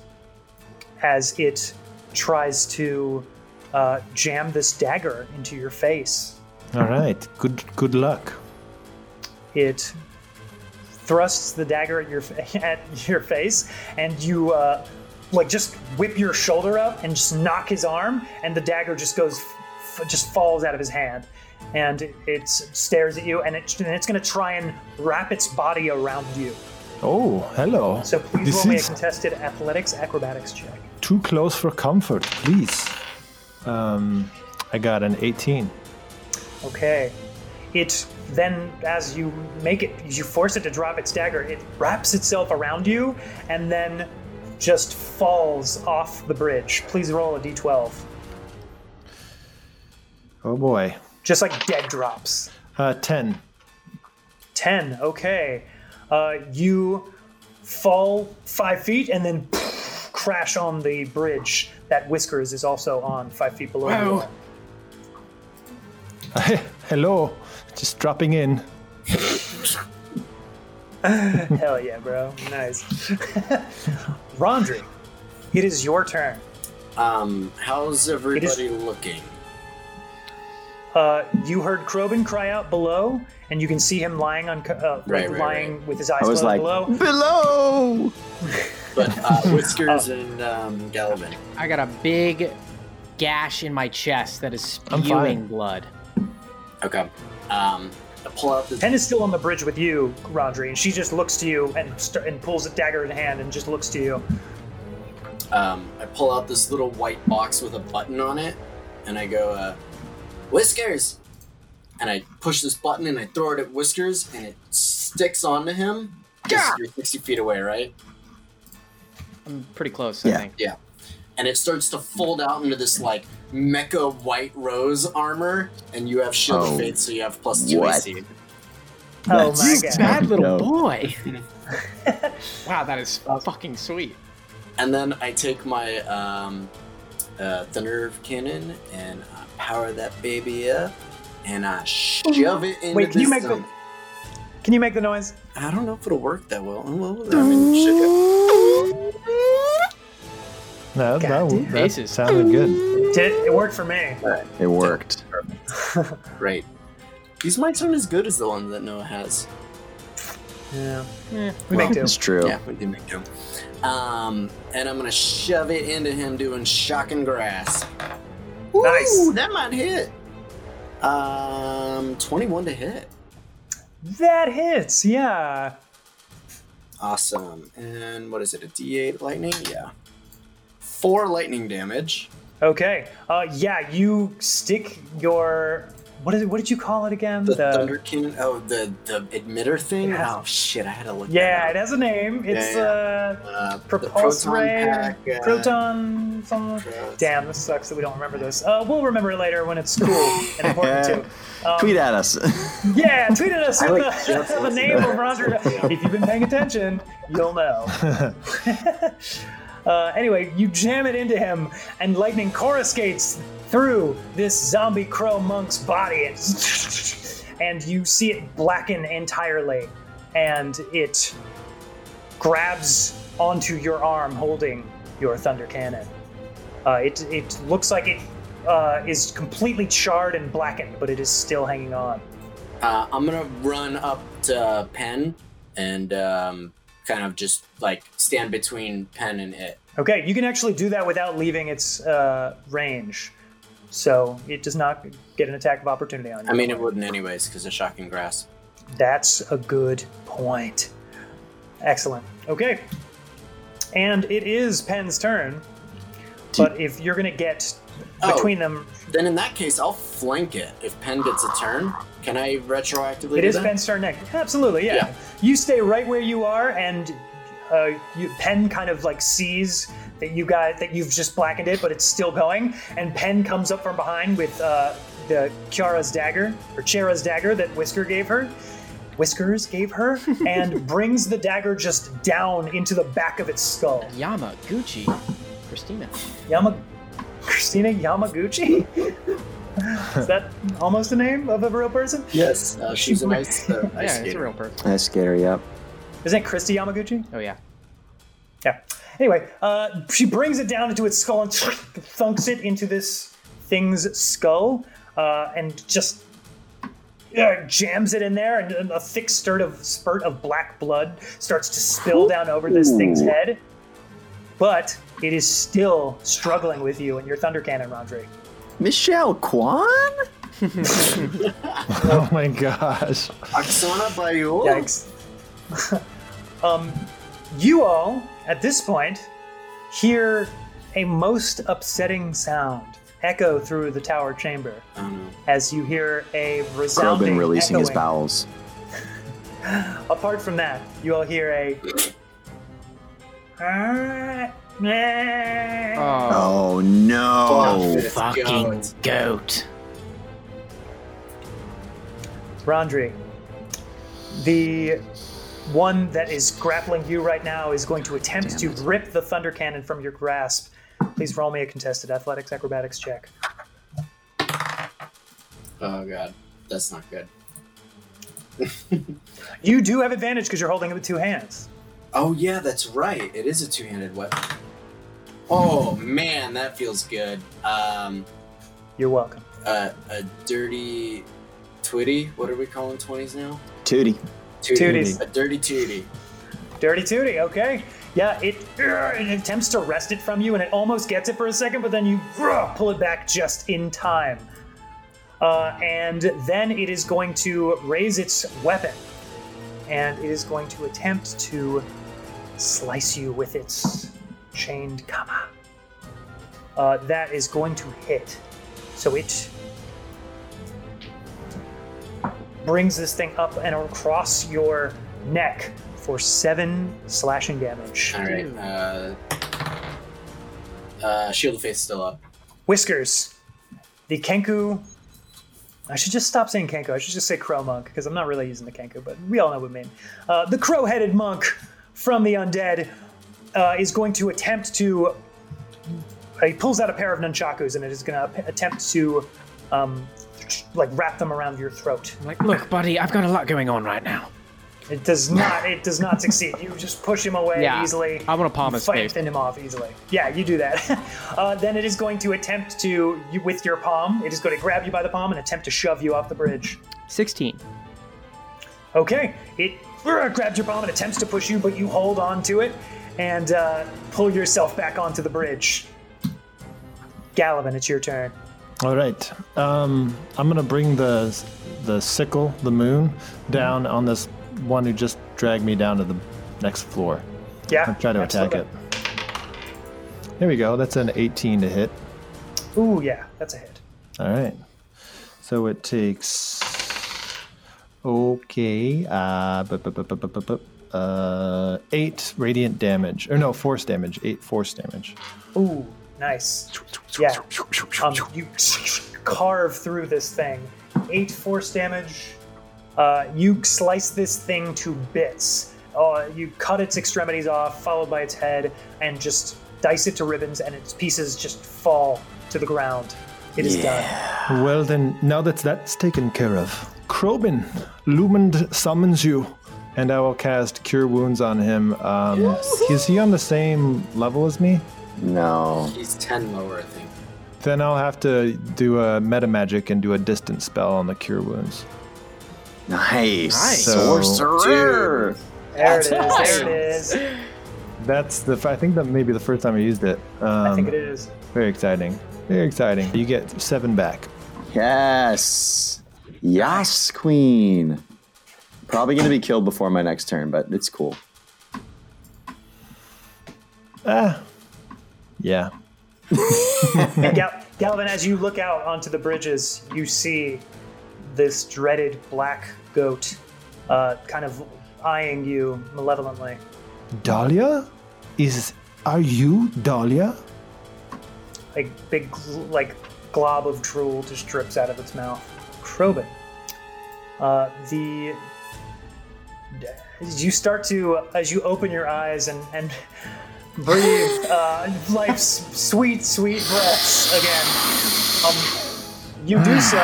As it tries to uh, jam this dagger into your face. All right. Good. Good luck. it thrusts the dagger at your at your face, and you uh, like just whip your shoulder up and just knock his arm, and the dagger just goes f- just falls out of his hand, and it, it stares at you, and, it, and it's going to try and wrap its body around you. Oh, hello. So please this roll me a contested athletics acrobatics check. too close for comfort, please. Um, I got an 18. Okay. It then, as you make it, you force it to drop its dagger, it wraps itself around you and then just falls off the bridge. Please roll a d12. Oh boy. Just like dead drops. Uh, 10. 10. Okay. Uh, you fall five feet and then crash on the bridge that Whiskers is also on five feet below you. Wow. are. Hello. Just dropping in. Hell yeah, bro. Nice. Rondry, it is your turn. Um, how's everybody looking? Uh, you heard Krobin cry out below, and you can see him lying on, uh, Right, like right, lying with his eyes I was closed like, below. below. But uh, Whiskers and um, Galvin. I got a big gash in my chest that is spewing blood. Okay. Um, I pull out the Pen is still on the bridge with you, Rondry, and she just looks to you and st- and pulls a dagger in hand and just looks to you. um, I pull out this little white box with a button on it, and I go, uh, Whiskers! And I push this button and I throw it at Whiskers, and it sticks onto him. Yeah. You're 60 feet away, right? I'm pretty close, Yeah. Think. Yeah. And it starts to fold out into this, like, mecha white rose armor, and you have shield Oh. of faith, so you have plus two What? AC. Oh That's- my You god. bad little No. boy. wow, that is fucking sweet. And then I take my um, uh, Thunder Cannon and I power that baby up, and I shove it into Wait, can you make the- Can you make the noise? I don't know if it'll work that well. well I mean, shit, No, that, God damn. that Faces. sounded good. Did it, it worked for me? It worked. Great. These mics aren't as good as the one that Noah has. Yeah. Eh. We make do. It's true. Yeah, we did make do. Um, and I'm gonna shove it into him doing shocking grasp. Ooh, Nice. That might hit. Um, 21 to hit. That hits, yeah. Awesome. And what is it? A D8 lightning? Yeah. Four lightning damage. Okay. Uh, yeah, you stick your what is it? What did you call it again? The, Thunder Cannon. Oh, the the emitter thing. Has- Oh shit! I had to look. yeah, that it has a name. It's Yeah, uh, Uh, the propulse proton ray, pack, uh, proton. Something. pro- Damn, this sucks that we don't remember this. Uh, we'll remember it later when it's cool and important too. Um, Tweet at us. Yeah, tweet at us I with like the, the name of Roger. If you've been paying attention, you'll know. Uh, anyway, you jam it into him, and lightning coruscates through this zombie crow monk's body, and, and you see it blacken entirely, and it grabs onto your arm, holding your thunder cannon. Uh, it it looks like it uh, is completely charred and blackened, but it is still hanging on. Uh, I'm gonna run up to Pen and um, kind of just like stand between Pen and it. Okay, you can actually do that without leaving its uh, range, so it does not get an attack of opportunity on you. I mean, it wouldn't anyways because of shocking grasp. That's a good point. Excellent. Okay, and it is Pen's turn, but if you're gonna get Oh. between them, Then in that case, I'll flank it. If Pen gets a turn, can I retroactively? it do is that? Pen's turn next. Absolutely, yeah. Yeah. You stay right where you are, and uh, you, Pen kind of like sees that you got that you've just blackened it, but it's still going. And Pen comes up from behind with uh, the Kiara's dagger or Chera's dagger that Whisker gave her. Whiskers gave her, and brings the dagger just down into the back of its skull. Yamaguchi. Christina. Yama, Christina Yamaguchi. Is that almost a name of a real person? Yes, uh, she's a nice uh, ice Yeah, it's a skater. real person. That's scary. Yep. Isn't it Kristi Yamaguchi? Oh yeah. Yeah. Anyway, uh, she brings it down into its skull and thunks it into this thing's skull, uh, and just uh, jams it in there, and a thick sturt of spurt of black blood starts to spill down over this thing's head. But it is still struggling with you and your thunder cannon, Rondre. Michelle Kwan? Oh my gosh. Oksana Baiul. Yikes. um, you all, at this point, hear a most upsetting sound echo through the tower chamber I don't as you hear a resounding Krobin releasing his bowels. Apart from that, you all hear a. Oh, Oh no! Oh, fucking goat. goat. Rondri, the one that is grappling you right now is going to attempt to rip the thunder cannon from your grasp. Please roll me a contested athletics acrobatics check. Oh god, that's not good. You do have advantage because you're holding it with two hands. Oh yeah, that's right. It is a two-handed weapon. Oh man, that feels good. Um, You're welcome. uh, a dirty twitty. What are we calling twenties now? Tootie. Tooties. A dirty tootie. Dirty Tootie, okay. Yeah, it, it attempts to wrest it from you and it almost gets it for a second, but then you pull it back just in time. Uh, and then it is going to raise its weapon and it is going to attempt to slice you with its chained kama. Uh, that is going to hit. So it brings this thing up and across your neck for seven slashing damage. All right. Uh, uh, Shield of Faith still up. Whiskers. The Kenku. I should just stop saying Kenku. I should just say Crow Monk because I'm not really using the Kenku, but we all know what I mean. Uh, the Crow Headed Monk from the Undead uh, is going to attempt to. uh, He pulls out a pair of nunchakus and it is going to attempt to, um, like, wrap them around your throat. Like, look, buddy, I've got a lot going on right now. It does not. It does not succeed. You just push him away Yeah, easily. I wanna palm You his fight face. Fend him off easily. Yeah, you do that. uh, then it is going to attempt to, you, with your palm, it is going to grab you by the palm and attempt to shove you off the bridge. 16. Okay, it uh, grabs your palm and attempts to push you, but you hold on to it and uh, pull yourself back onto the bridge. Galavan, it's your turn. All right. Um, I'm gonna bring the the sickle, the moon, down on this one who just dragged me down to the next floor. Yeah. I'll try to attack it. absolutely. There we go. That's an 18 to hit. Ooh, yeah, that's a hit. All right. So it takes. Okay. Uh, bu- bu- bu- uh, eight radiant damage. Or no, force damage. Eight force damage. Ooh, nice. Yeah. Um, you carve through this thing. Eight force damage. Uh, you slice this thing to bits. Uh, you cut its extremities off, followed by its head, and just dice it to ribbons, and its pieces just fall to the ground. It is done. Well, then, now that that's taken care of, Krobin, Lumend summons you, and I will cast Cure Wounds on him. Um, Is he on the same level as me? No. He's ten lower, I think. Then I'll have to do a meta magic and do a distance spell on the Cure Wounds. Nice. Nice. So- Sorcerer. There it is. That's There it is. That's the. I think that may be the first time I used it. Um, I think it is. Very exciting. Very exciting. You get seven back. Yes. Yes, queen. Probably going to be killed before my next turn, but it's cool. Ah. Yeah. Gal- Galvin, as you look out onto the bridges, you see this dreaded black goat uh, kind of eyeing you malevolently. Dahlia? Is. Are you Dahlia? A big, gl- like, glob of drool just drips out of its mouth. Krobin. Uh, the. As you start to, as you open your eyes and, and breathe uh, life's sweet, sweet breaths again, um, you do so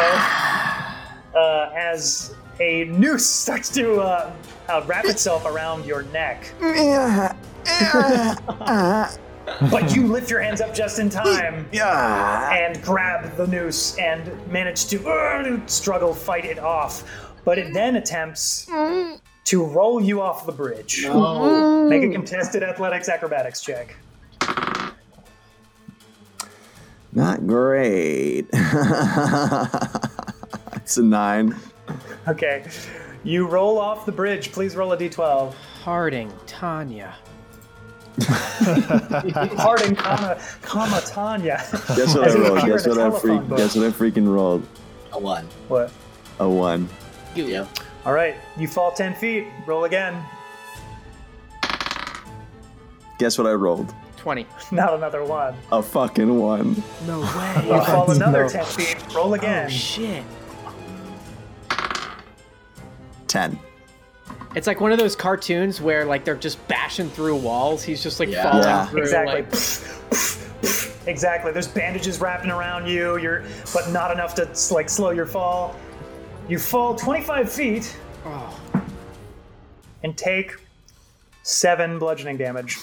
uh, as a noose starts to uh, uh, wrap itself around your neck. but you lift your hands up just in time and grab the noose and manage to uh, struggle, fight it off. But it then attempts to roll you off the bridge. No. Mm-hmm. Make a contested athletics acrobatics check. Not great. it's a nine. Okay. You roll off the bridge. Please roll a d12. Harding, Tanya. Harding, comma, comma, Tanya. Guess what As I rolled? Guess what I telephone freak? Guess what I freaking rolled? A one. What? A one. Yep. All right, you fall 10 feet. Roll again. Guess what I rolled? 20. Not another one. A fucking one. No way. You fall another No. 10 feet. Roll oh, again. Oh, shit. Ten. It's like one of those cartoons where like they're just bashing through walls. He's just like Yeah. falling Yeah. through. exactly. Like, exactly. There's bandages wrapping around you. You're, but not enough to like slow your fall. You fall 25 feet oh, and take seven bludgeoning damage.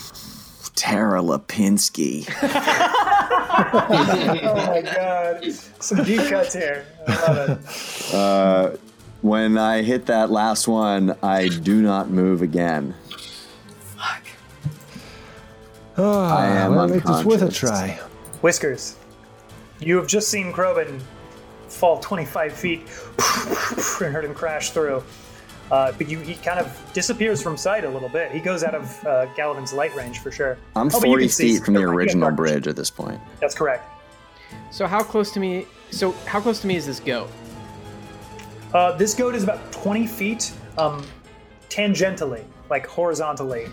Tara Lipinski. Oh my god! Some deep cuts here. I love it. Uh, when I hit that last one, I do not move again. Fuck. Ah, I am well, it was worth a try. Whiskers, you have just seen Krobin fall 25 feet and heard him crash through. Uh, but you, he kind of disappears from sight a little bit. He goes out of uh, Gallivan's light range for sure. I'm Oh, 40 feet from the original there. bridge at this point. That's correct. so how close to me? So how close to me is this goat? Uh, this goat is about 20 feet um, tangentially, like horizontally.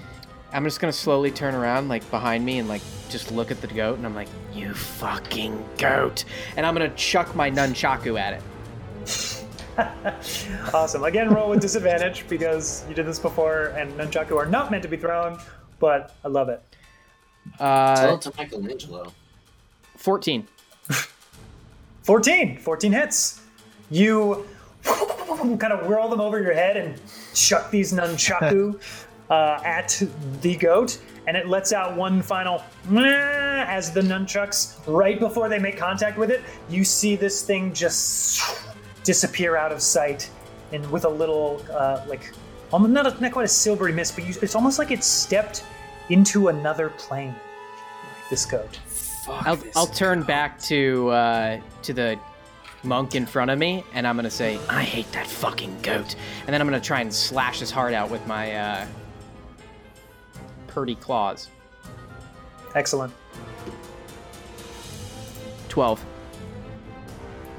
I'm just gonna slowly turn around, like behind me, and like just look at the goat, and I'm like, "You fucking goat!" And I'm gonna chuck my nunchaku at it. Awesome. Again, roll with disadvantage because you did this before, and nunchaku are not meant to be thrown, but I love it. Tell Uh, it to Michelangelo. 14. 14. 14 hits. You kind of whirl them over your head and chuck these nunchaku uh, at the goat, and it lets out one final "Meh," as the nunchucks, right before they make contact with it, you see this thing just disappear out of sight, and with a little, uh, like, not, a, not quite a silvery mist, but you, it's almost like it stepped into another plane. This goat. Fuck I'll, this. I'll turn back to uh, to the monk in front of me, and I'm gonna say, "I hate that fucking goat," and then I'm gonna try and slash his heart out with my uh, purdy claws. Excellent. 12.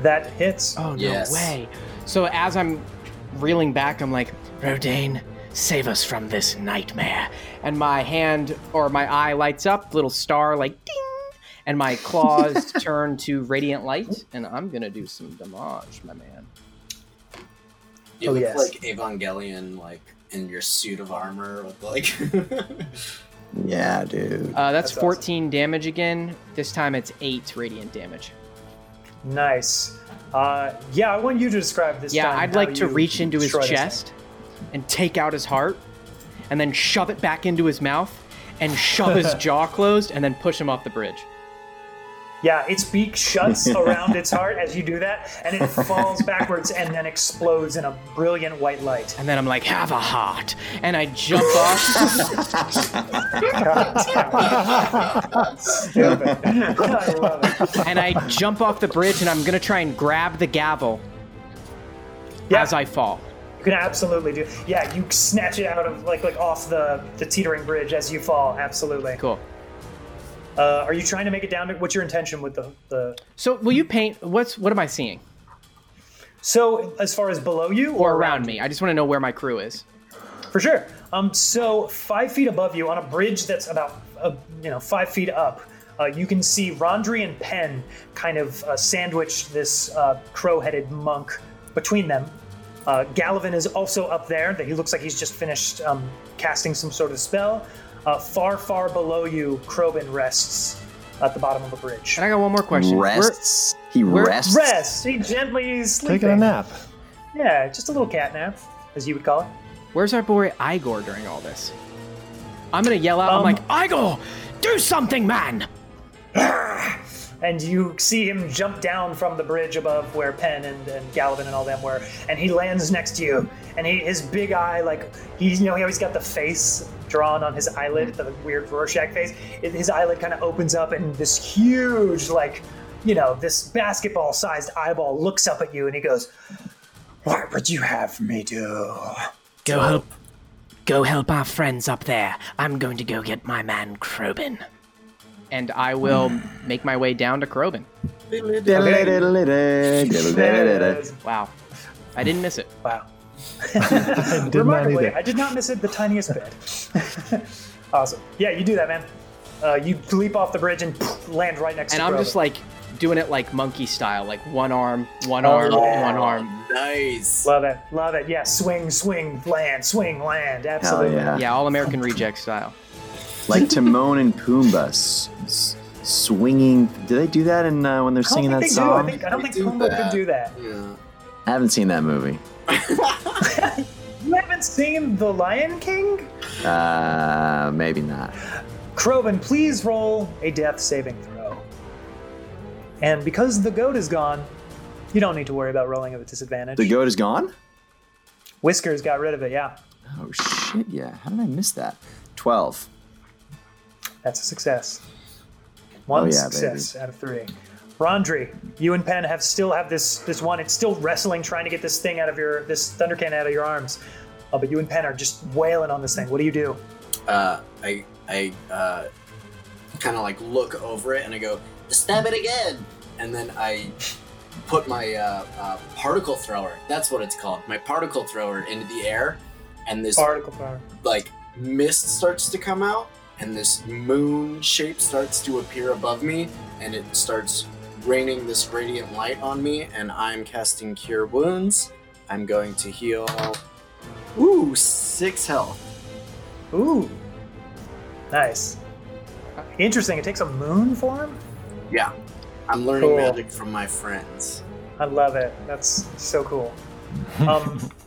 That hits. Oh no Yes. way! So as I'm reeling back, I'm like, Rodane, save us from this nightmare. And my hand or my eye lights up, little star like ding, and my claws turn to radiant light, and I'm gonna do some damage, my man. You Oh, look yes. like Evangelion, like in your suit of armor with like. Yeah, dude. Uh, that's, That's awesome. 14 damage again. This time it's eight radiant damage. Nice. Uh, yeah, I want you to describe this. Yeah, time I'd like to reach into his destroy this thing. chest and take out his heart, and then shove it back into his mouth, and shove his jaw closed, and then push him off the bridge. Yeah, its beak shuts around its heart as you do that, and it falls backwards and then explodes in a brilliant white light. And then I'm like, have a heart. And I jump off Stupid. I love it. and I jump off the bridge and I'm gonna try and grab the gavel Yeah, as I fall. you can absolutely do. Yeah, you snatch it out of like like off the the teetering bridge as you fall. Absolutely. Cool. Uh, are you trying to make it down? To, what's your intention with the the? So will you paint what's what am I seeing? So as far as below you Or around me? I just want to know where my crew is. For sure. Um, so five feet above you on a bridge that's about uh, you know five feet up, uh, you can see Rondry and Penn kind of uh, sandwich this uh, crow-headed monk between them. Uh, Gallivan is also up there. That he looks like he's just finished um, casting some sort of spell. Uh, far, far below you, Krobin rests at the bottom of a bridge. And I got one more question. Where- Rests. He where- rests. Rest. He gently is sleeping. Taking a nap. Yeah, just a little cat nap, as you would call it. where's our boy Igor during all this? I'm gonna yell out. I'm Um, like, Igor, do something, man! and you see him jump down from the bridge above where Penn and, and Gallivan and all them were, and he lands next to you. And he, his big eye, like he's you know he always got the face drawn on his eyelid, the weird Rorschach face. His eyelid kind of opens up, and this huge, like you know, this basketball-sized eyeball looks up at you, and he goes, "What would you have me do?" Go help. Go help our friends up there. I'm going to go get my man Krobin. And I will make my way down to Krobin. Wow. I didn't miss it. Wow. I Remarkably. I did not miss it the tiniest bit. awesome. Yeah, you do that, man. Uh, you leap off the bridge and land right next And to And I'm just like doing it like monkey style, like one arm, one Oh, arm, yeah. one arm. Nice. Love it. Love it. Yeah, swing, swing, land, swing, land. Hell Absolutely. yeah. Yeah, all American reject style. Like Timon and Pumbaa s- s- swinging. Do they do that in uh, when they're singing that they do. I, song? think, I don't They think do Pumbaa that. could do that. Yeah. I haven't seen that movie. You haven't seen The Lion King? Uh, maybe not. Krobin, please roll a death saving throw. And because the goat is gone, you don't need to worry about rolling at a disadvantage. The goat is gone. Whiskers got rid of it, yeah. Oh shit! Yeah. How did I miss that? Twelve. That's a success. One Oh, yeah, success out of three. Rondri, you and Penn have still have this this one. It's still wrestling, trying to get this thing out of your this thundercan out of your arms. Uh, but you and Penn are just wailing on this thing. What do you do? Uh, I I uh, kind of like look over it and I go, stab it again, and then I put my uh, uh, particle thrower. That's what it's called. My particle thrower into the air, and this Particle power. like mist starts to come out and this moon shape starts to appear above me and it starts raining this radiant light on me and i'm casting cure wounds i'm going to heal ooh six health Ooh, nice. Interesting. It takes a moon form. yeah i'm learning Cool. magic from my friends I love it. That's so cool. Um,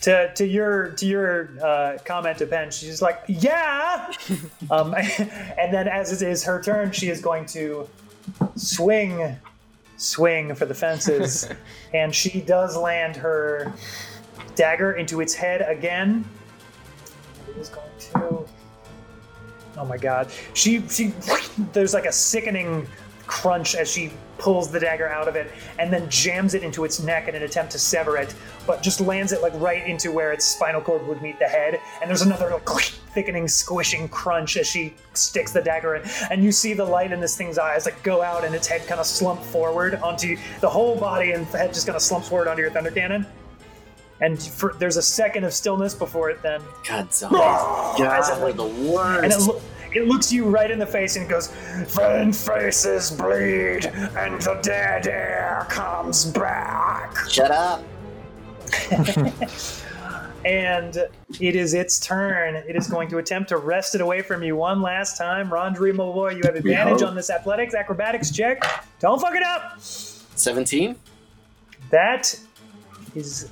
to to your to your uh, comment to Penn, she's like, yeah. um, and then as it is her turn, she is going to swing, swing for the fences, and she does land her dagger into its head again. It is going to. Oh my god. She she there's like a sickening crunch as she pulls the dagger out of it and then jams it into its neck in an attempt to sever it, but just lands it like right into where its spinal cord would meet the head. And there's another like thickening, squishing crunch as she sticks the dagger in. And you see the light in this thing's eyes like go out and its head kind of slump forward onto the whole body and the head just kind of slumps forward onto your thunder cannon. And for, there's a second of stillness before it then god zombies As it, god like- the and it, worst it looks you right in the face and goes, When faces bleed and the dead air comes back. shut up And it is its turn. It is going to attempt to wrest it away from you one last time. Rondri Malloy, you have advantage on this athletics acrobatics check. Don't fuck it up. 17 That is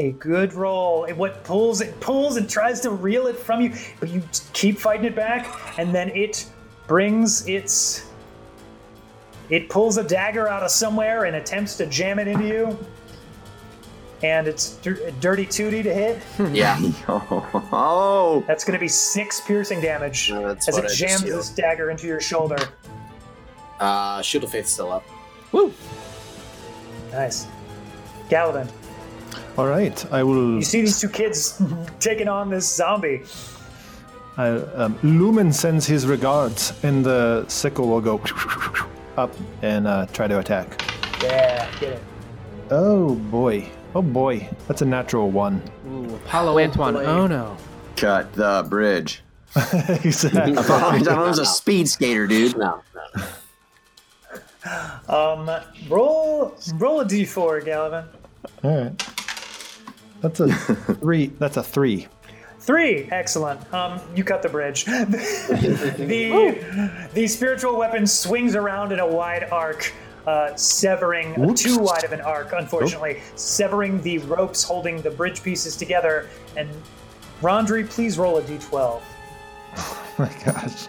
a good roll. It what pulls it pulls and tries to reel it from you, but you keep fighting it back, and then it brings its it pulls a dagger out of somewhere and attempts to jam it into you. And it's dir- dirty tootie to hit. yeah Oh, That's going to be six piercing damage No, as it I jams this dagger into your shoulder. uh shield of faith still up Woo! Nice, Galadin. All right, I will. You see these two kids taking on this zombie. I, um, Lumen sends his regards, and the sickle will go up and uh, try to attack. Yeah, get it. Oh boy! Oh boy! That's a natural one. Ooh, Apolo Anton. boy. Oh no. cut the bridge. exactly. I thought I was a speed skater, dude. no no Um, roll roll a d4, Galavin. All right. That's a three. That's a three. Three, excellent. Um, you cut the bridge. the the spiritual weapon swings around in a wide arc, uh, severing Whoops. too wide of an arc, unfortunately, severing the ropes holding the bridge pieces together. And Rondri, please roll a d12. Oh my gosh.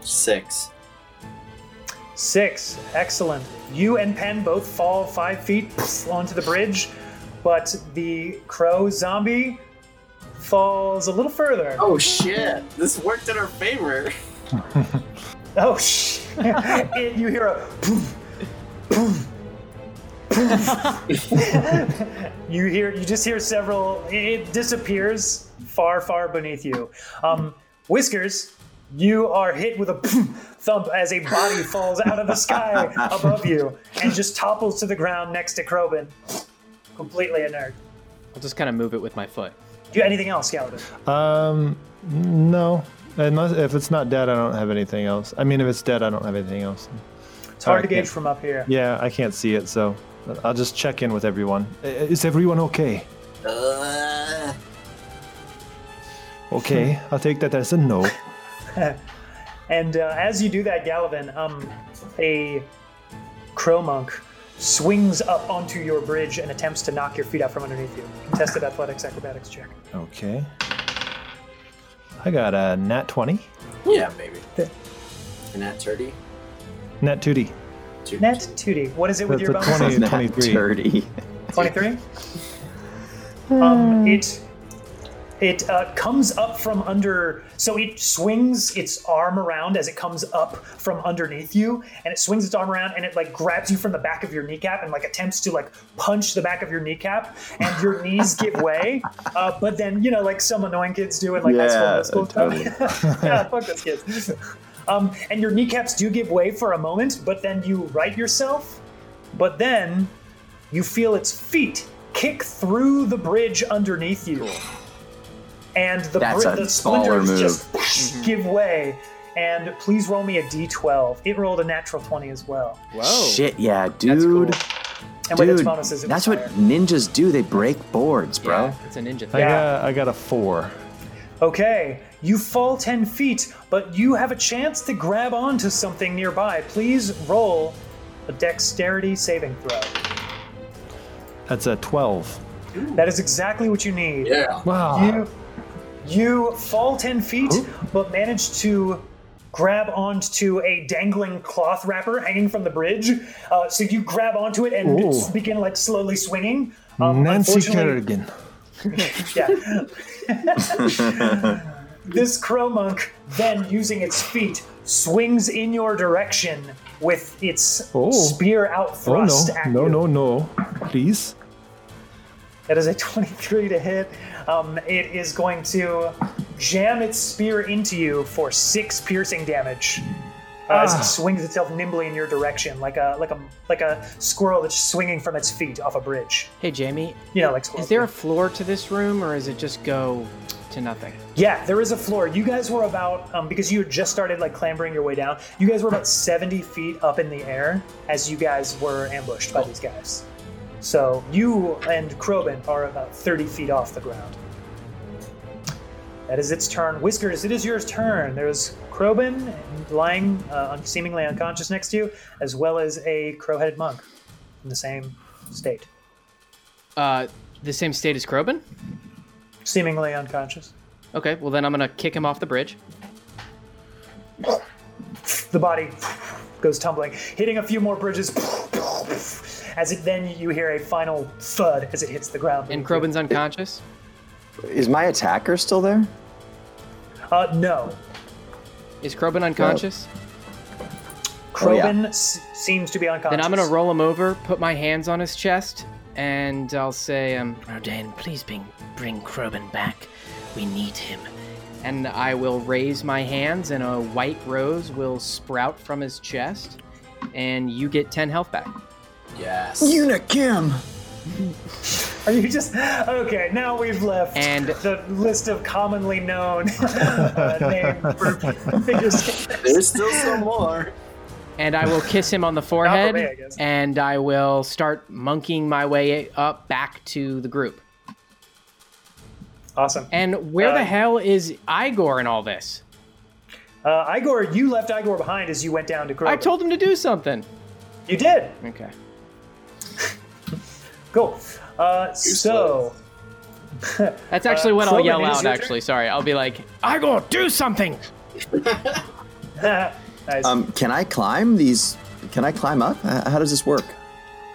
six Six, excellent. You and Pen both fall five feet onto the bridge, but the crow zombie falls a little further. oh shit this worked in our favor Oh shit! It- you hear a poof, poof, you hear you just hear several it disappears far far beneath you um, whiskers you are hit with a thump as a body falls out of the sky above you and just topples to the ground next to Krobin, completely inert. I'll just kind of move it with my foot. Do you anything else, Galvin? Um, no. Unless if it's not dead, I don't have anything else. I mean, if it's dead, I don't have anything else. It's hard to gauge from up here. Yeah, I can't see it, so I'll just check in with everyone. Is everyone okay? Uh, Okay, I'll take that as a no. And uh, as you do that, Galvin, um, a crow monk swings up onto your bridge and attempts to knock your feet out from underneath you. Contested athletics acrobatics check. Okay. I got a nat 20. yeah, baby. And that turdy. Nat 2D. Two- Net 2D. What is it with That's your a bonus? 20, Not 23. dirty. 23 um it it uh, comes up from under so it swings its arm around as it comes up from underneath you and it swings its arm around and it like grabs you from the back of your kneecap and like attempts to like punch the back of your kneecap and your knees give way uh, but then you know like some annoying kids do it like Yeah, middle school totally. yeah fuck those kids um, and your kneecaps do give way for a moment but then you right yourself but then you feel its feet kick through the bridge underneath you. And the, That's bri- a the splinters move. just whoosh, give way. And please roll me a d12. It rolled a natural 20 as well. Whoa. Shit, yeah, dude. That's. And Dude, bonuses, that's what higher. ninjas do. They break boards, bro. Yeah, it's a ninja I thing. Yeah. got I got a four. Okay, you fall 10 feet, but you have a chance to grab onto something nearby. Please roll a dexterity saving throw. That's a 12. That is exactly what you need. Yeah. Wow. You you fall ten feet, but manage to grab onto a dangling cloth wrapper hanging from the bridge. Uh, so you grab onto it and Ooh. begin like slowly swinging. Um, Nancy Kerrigan. Yeah. this crow monk then, using its feet, swings in your direction with its Oh. spear out thrust. Oh no, at no, no, no. Please. That is a 23 to hit. Um, it is going to jam its spear into you for six piercing damage. Uh, As Ah. it swings itself nimbly in your direction, like a like a like a squirrel that's swinging from its feet off a bridge. Hey, Jamie, You know, like squirrels. is there a floor to this room, or is it just go to nothing? Yeah, there is a floor. You guys were about um, because you had just started like clambering your way down. You guys were about seventy feet up in the air as you guys were ambushed by these guys. So you and Krobin are about thirty feet off the ground. That is its turn. Whiskers, it is your turn. There's Krobin lying uh, seemingly unconscious next to you, as well as a crow-headed monk in the same state, Uh, the same state as Krobin? seemingly unconscious. Okay, well then I'm gonna kick him off the bridge. the body goes tumbling, hitting a few more bridges. As it then you hear a final thud as it hits the ground. And Krobin's unconscious. Is my attacker still there? Uh, no. Is Krobin unconscious? Oh, yeah. Krobin s- seems to be unconscious. Then I'm gonna roll him over, put my hands on his chest, and I'll say, um, Rodan, please bring, bring Krobin back. We need him. and I will raise my hands, and a white rose will sprout from his chest, and you get 10 health back. Yes. Yuna Kim. Are you just okay? Now we've left And- the list of commonly known uh, name for figure skaters. There's still some more. And I will kiss him on the forehead, me, I and I will start monkeying my way up back to the group. Awesome. And where Uh, the hell is Igor in all this? Uh, Igor, you left Igor behind as you went down to Krobin. I told him to do something. you did. Okay. Cool. Uh, so That's actually Uh, when I'll yell out, your actually. Sorry. I'll be like, Igor, do something! nice. Um, can I climb these? Can I climb up? How does this work?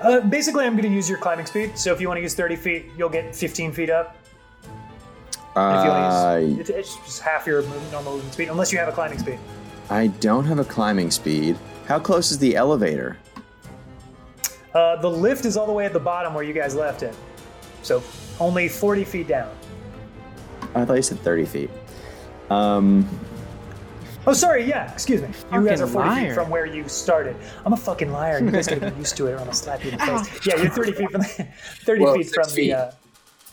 Uh, basically, I'm going to use your climbing speed. So if you want to use 30 feet, you'll get 15 feet up. And if you want Uh, to use, it's, it's just half your move, normal movement speed, unless you have a climbing speed. I don't have a climbing speed. How close is the elevator? Uh, the lift is all the way at the bottom where you guys left it. So only 40 feet down. I thought you said 30 feet. Um, Oh, sorry, yeah, excuse me. You guys are Fucking 40 feet from where you started. I'm a fucking liar, you guys gotta be used to it or I'm gonna slap you in the face. Yeah, you're 30 feet from the, 30 Well, feet from six the. Uh,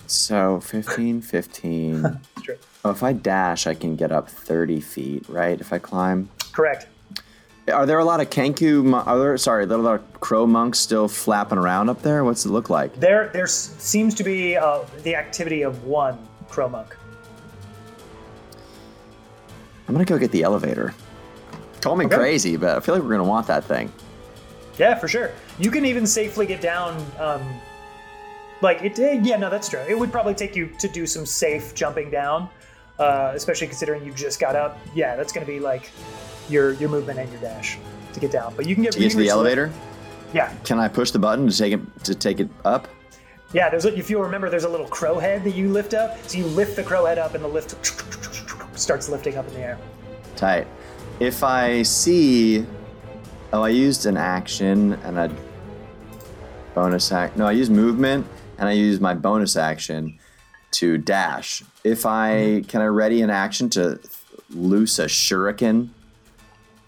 so 15, 15. straight. oh, if I dash, I can get up 30 feet, right? If I climb. Correct. Are there a lot of Kenku? Are there? Sorry, are there a lot of crow monks still flapping around up there? What's it look like? There, there seems to be uh, the activity of one crow monk. I'm gonna go get the elevator. Call me Okay. crazy, but I feel like we're gonna want that thing. Yeah, for sure. You can even safely get down. Um, like it. eh, Yeah, no, that's true. It would probably take you to do some safe jumping down, uh, especially considering you just got up. Yeah, that's going to be like your your movement and your dash to get down. But you can get To get to the elevator, Yeah, can I push the button to take it to take it up? yeah. There's a, if you remember, there's a little crow head that you lift up. So you lift the crow head up, and the lift starts lifting up in the air. Tight. If I see, oh, I used an action and a bonus act. No, I used movement and I used my bonus action to dash. If I mm-hmm. can I ready an action to loose a shuriken?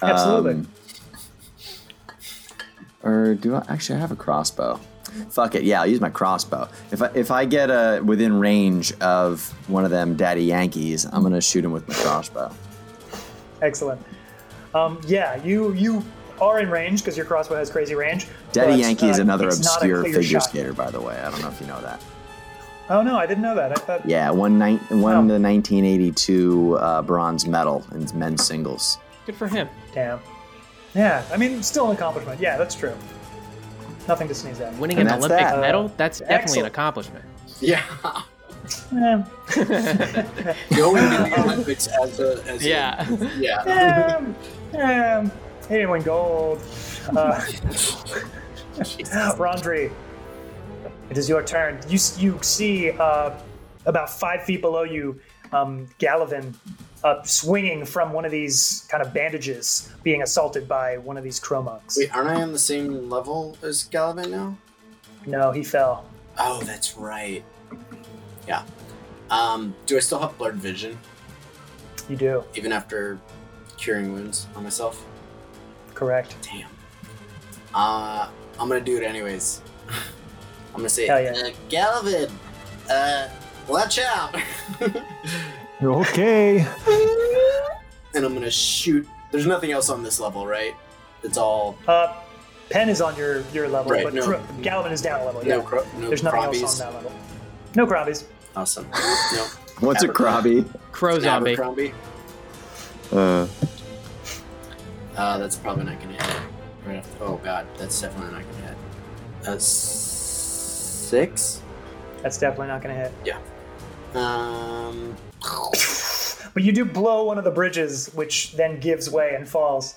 Absolutely. Um, or do I actually I have a crossbow? Fuck it, yeah, I'll use my crossbow. If I if I get uh, within range of one of them daddy Yankees, I'm gonna shoot him with my crossbow. Excellent. Um, yeah, you you are in range because your crossbow has crazy range. Daddy but, Yankee is uh, another it's not a obscure figure shot. skater, by the way. I don't know if you know that. Oh no, I didn't know that. I thought. Yeah, won, nine, won Oh. the 1982 uh, bronze medal in men's singles. Good for him. Damn. Yeah, I mean, still an accomplishment. Yeah, that's true. Nothing to sneeze at. Winning And an that's Olympic that. medal, that's definitely Excellent. an accomplishment. Yeah. Eh, Going to the Olympics as a as Yeah. A, yeah. um, um, he didn't win gold. Uh, Rondri, it is your turn. You you see uh, about five feet below you, um, Galavin, uh, swinging from one of these kind of bandages, being assaulted by one of these crow monks. Wait, aren't I on the same level as Galavin now? No, he fell. Oh, that's right. Yeah. Um, do I still have blurred vision You do, even after curing wounds on myself? correct. Damn. Uh, I'm gonna do it anyways. I'm gonna say, Hell yeah. uh, Galavin, uh, watch out! Okay. and I'm gonna shoot. There's nothing else on this level, right? It's all Uh, Pen is on your your level, Right, but no. Cro- Galavin is down a level. no, Yeah. cro- no There's nothing crobbies. else on that level. No crobbies. Awesome. No. What's a Abercrombie. crobby? Crow zombie. Abercrombie. Uh, Uh, that's probably not gonna hit. Right off. Oh god, that's definitely not gonna hit. That's six. That's definitely not going to hit. Yeah. Um. But you do blow one of the bridges, which then gives way and falls.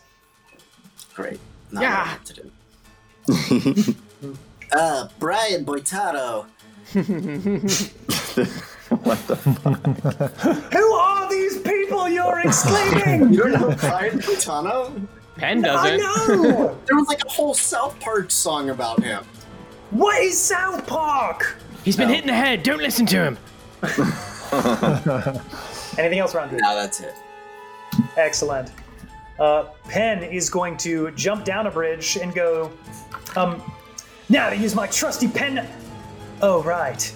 Great. Not Yeah. what I have to do. uh, Brian Boitano. what the? Who are these people you're exclaiming? You don't know Brian Boitano? Pen I doesn't. know. There was like a whole South Park song about him. what is South Park? He's been hit in the head. Don't listen to him. Anything else, Ron? No, that's it. Excellent. Uh, Pen is going to jump down a bridge and go. Um, now to use my trusty pen. Oh right.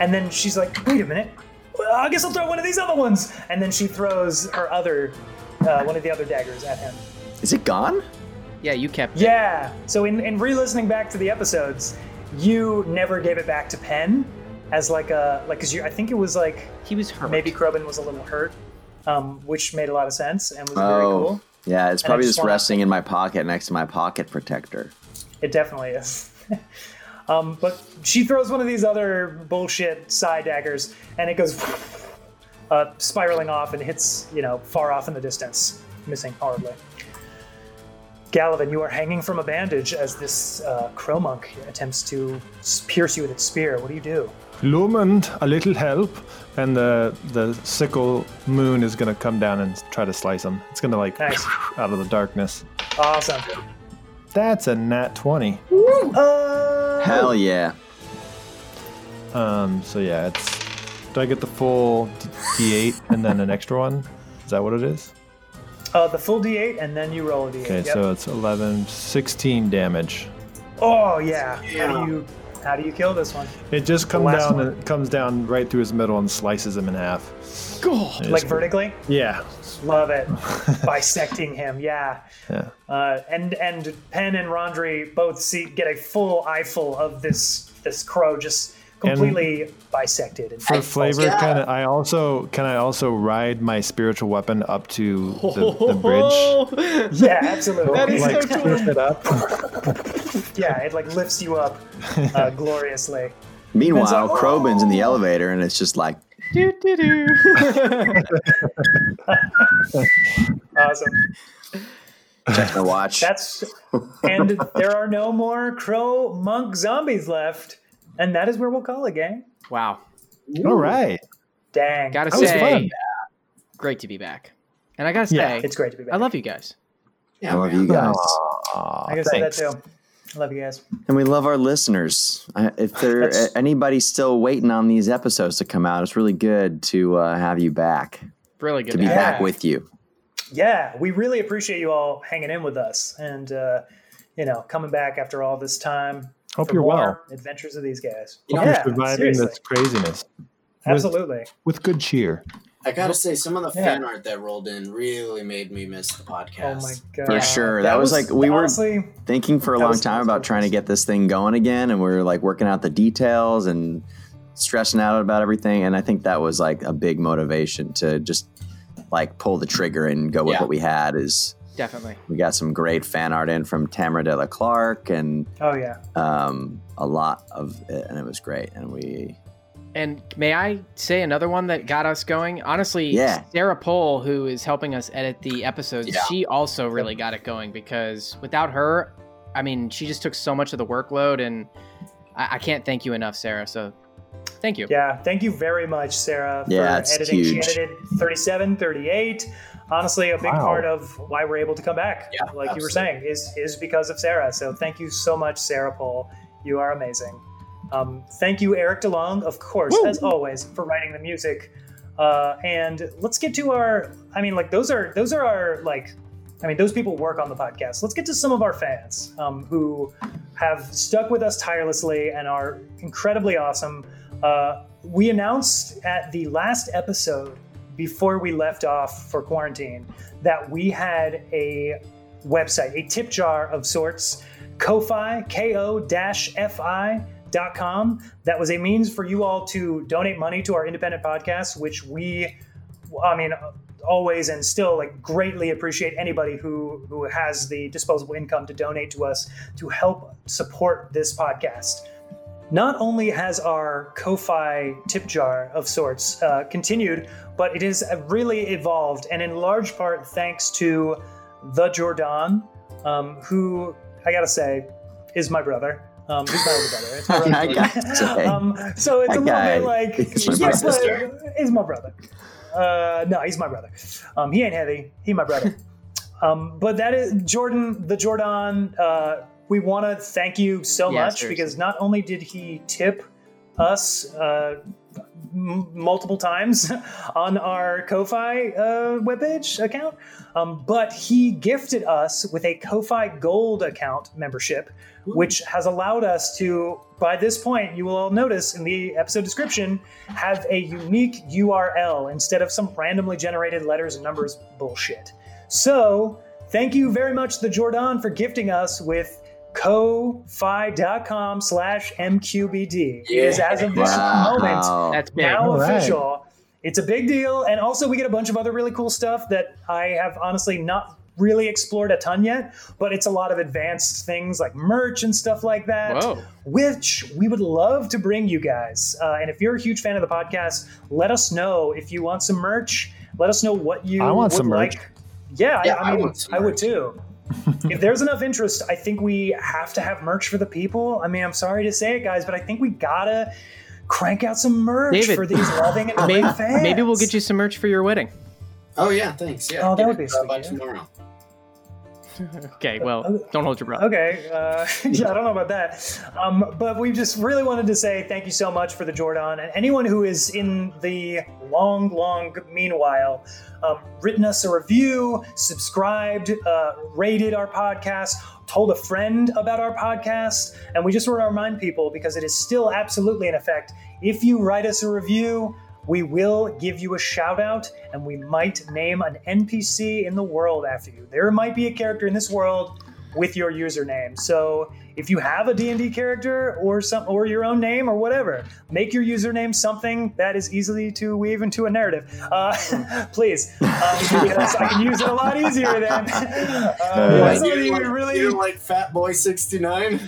And then she's like, wait a minute. Well, I guess I'll throw one of these other ones. And then she throws her other, uh, one of the other daggers at him. Is it gone? Yeah, you kept. it. Yeah. So in, in re-listening back to the episodes, you never gave it back to Penn as like a like because you I think it was like He was hurt. maybe Krobin was a little hurt, um, which made a lot of sense and was very Oh, cool. yeah. It's And probably just just wanna- resting in my pocket next to my pocket protector. It definitely is. um, but she throws one of these other bullshit side daggers, and it goes uh, spiraling off and hits you know far off in the distance, missing horribly. Galavin, you are hanging from a bandage as this uh, crow monk attempts to pierce you with its spear. What do you do? Lumand, a little help, and the the sickle moon is gonna come down and try to slice him. It's gonna like Nice. out of the darkness. Awesome. That's a nat 20. Uh, Hell yeah. Um, so yeah, it's. Do I get the full d- d8 and then an extra one? Is that what it is? uh, the full D8, and then you roll a D8. Okay, Yep. so it's 11, 16 damage. oh yeah. How do you how do you kill this one? It just comes down. one. It comes down right through his middle and slices him in half. It Like vertically? Yeah, Love it. Bisecting him, yeah. yeah. Uh, and and Penn and Rondry both see get a full eyeful of this this crow just completely bisected. And For flavor, yeah. can I also can I also ride my spiritual weapon up to the, the bridge? yeah, absolutely. That is like so cool. lift it up. yeah, it like lifts you up uh, gloriously. Meanwhile, It's like, Krobin's in the elevator and it's just like, Do, do, do. Awesome. checking the watch. That's and there are no more crow monk zombies left, and that is where we'll call it, gang. wow. All right. Dang, Gotta That was say, fun. great to be back. And I gotta say, Yeah, it's great to be back. I love you guys. I love you guys. Aw, I gotta say that too. I love you guys. And we love our listeners. If there That's- anybody's still waiting on these episodes to come out, it's really good to uh, have you back, Really good to be have back with you. Yeah, we really appreciate you all hanging in with us and uh, you know coming back after all this time. Hope you're well. Adventures of these guys. You know, Hope yeah, you're surviving seriously. this craziness absolutely. with good cheer. I gotta say, some of the Yeah. fan art that rolled in really made me miss the podcast. Oh my god, For sure. That was like- we were- Thinking for a long time that about trying to get this thing going again, and we were like working out the details and stressing out about everything. And I think that was like a big motivation to just like pull the trigger and go with Yeah. what we had. Is Definitely. we got some great fan art in from Tamara Della Clark and oh yeah, um, a lot of it, and it was great. And we And may I say another one that got us going? Honestly, Yeah. Sarah Pohl, who is helping us edit the episodes, Yeah. she also really got it going because without her, I mean, she just took so much of the workload, and I, I can't thank you enough, Sarah. So thank you. yeah. Thank you very much, Sarah, for Yeah, it's editing. huge. She edited 37, 38. Honestly, a big Wow. part of why we're able to come back, Yeah, like you were saying, is is because of Sarah. So thank you so much, Sarah Pohl. You are amazing. Um, thank you, Eric DeLong, of course, as always, for writing the music. Uh, and let's get to our. I mean, like those are those are our like. I mean, those people work on the podcast. Let's get to some of our fans um, who have stuck with us tirelessly and are incredibly awesome. Uh, we announced at the last episode before we left off for quarantine that we had a website, a tip jar of sorts, Ko-Fi, dot com. That was a means for you all to donate money to our independent podcast, which we, I mean, always and still like greatly appreciate anybody who who has the disposable income to donate to us to help support this podcast. Not only has our Ko-Fi tip jar of sorts uh, continued, but it has really evolved, and in large part thanks to the Jordan, um, who I gotta say is my brother. Um, he's my older brother. It's my brother. um, so it's That a little guy bit like is my brother. but he's my brother. Uh, no, he's my brother. Um, he ain't heavy. He my brother. um, but that is Jordan, the Jordan. Uh, we want to thank you so Yeah, much seriously. because not only did he tip us uh, m- multiple times on our Ko-Fi uh, webpage account, um, but he gifted us with a Ko-Fi Gold account membership, which has allowed us to, by this point, you will all notice in the episode description, have a unique URL instead of some randomly generated letters and numbers bullshit. So, thank you very much, the Jordan, for gifting us with ko-fi.com slash mqbd. It is as of this moment That's big. now All right. official. It's a big deal, and also we get a bunch of other really cool stuff that I have honestly not really explored a ton yet. But it's a lot of advanced things like merch and stuff like that, Whoa. which we would love to bring you guys. Uh, and if you're a huge fan of the podcast, let us know if you want some merch. Let us know what you I want would some merch. like. Yeah, Yeah, I, I I mean, want some I would merch. too. If there's enough interest, I think we have to have merch for the people. I mean, I'm sorry to say it, guys, but I think we gotta crank out some merch David, for these loving and Maybe, fans. maybe we'll get you some merch for your wedding. Oh yeah, thanks. Yeah. Oh, that would be Drop sweet, by tomorrow. Okay, well, don't hold your breath. Okay, uh, yeah, I don't know about that. Um, but we just really wanted to say thank you so much for the Jordan and anyone who is in the long, long meanwhile um, written us a review, subscribed, uh, rated our podcast, told a friend about our podcast, and we just want to remind people because it is still absolutely in effect. If you write us a review, we will give you a shout out and we might name an NPC in the world after you. There might be a character in this world with your username. So if you have a D&D character or some or your own name or whatever, make your username something that is easily to weave into a narrative. Uh, please, uh, because I can use it a lot easier then. Uh, What, something you're, you like, really you're like Fat Boy 69?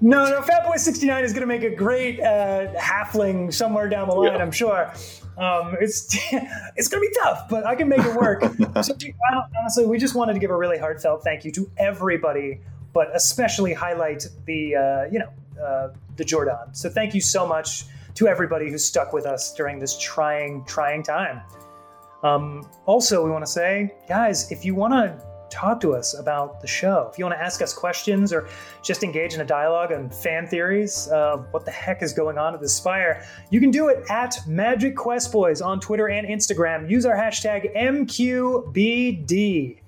no, no, Fatboy sixty nine is going to make a great uh, halfling somewhere down the line. Yeah. I'm sure. Um, it's it's going to be tough, but I can make it work. so, honestly, we just wanted to give a really heartfelt thank you to everybody, but especially highlight the uh, you know uh, the Jordan. So, thank you so much to everybody who stuck with us during this trying trying time. Um, also, we want to say, guys, if you want to talk to us about the show, if you want to ask us questions or just engage in a dialogue on fan theories of what the heck is going on at the Spire, you can do it at Magic Quest Boys on Twitter and Instagram. Use our hashtag MQBD.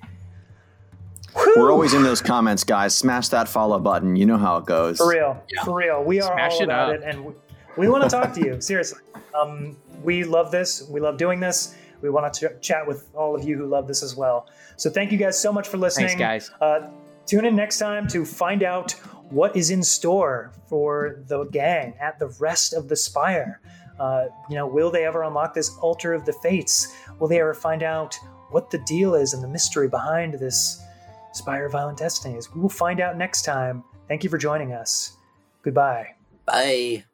We're always in those comments, guys. Smash that follow button. You know how it goes. For real, for real. We are Smash all it about up. it, and we, we want to talk to you. Seriously, um, we love this. We love doing this. We want to ch- chat with all of you who love this as well. So thank you guys so much for listening, guys. Uh, tune in next time to find out what is in store for the gang at the rest of the Spire. Uh, you know, will they ever unlock this altar of the fates? Will they ever find out what the deal is and the mystery behind this Spire Violent Destinies? We will find out next time. Thank you for joining us. Goodbye. Bye.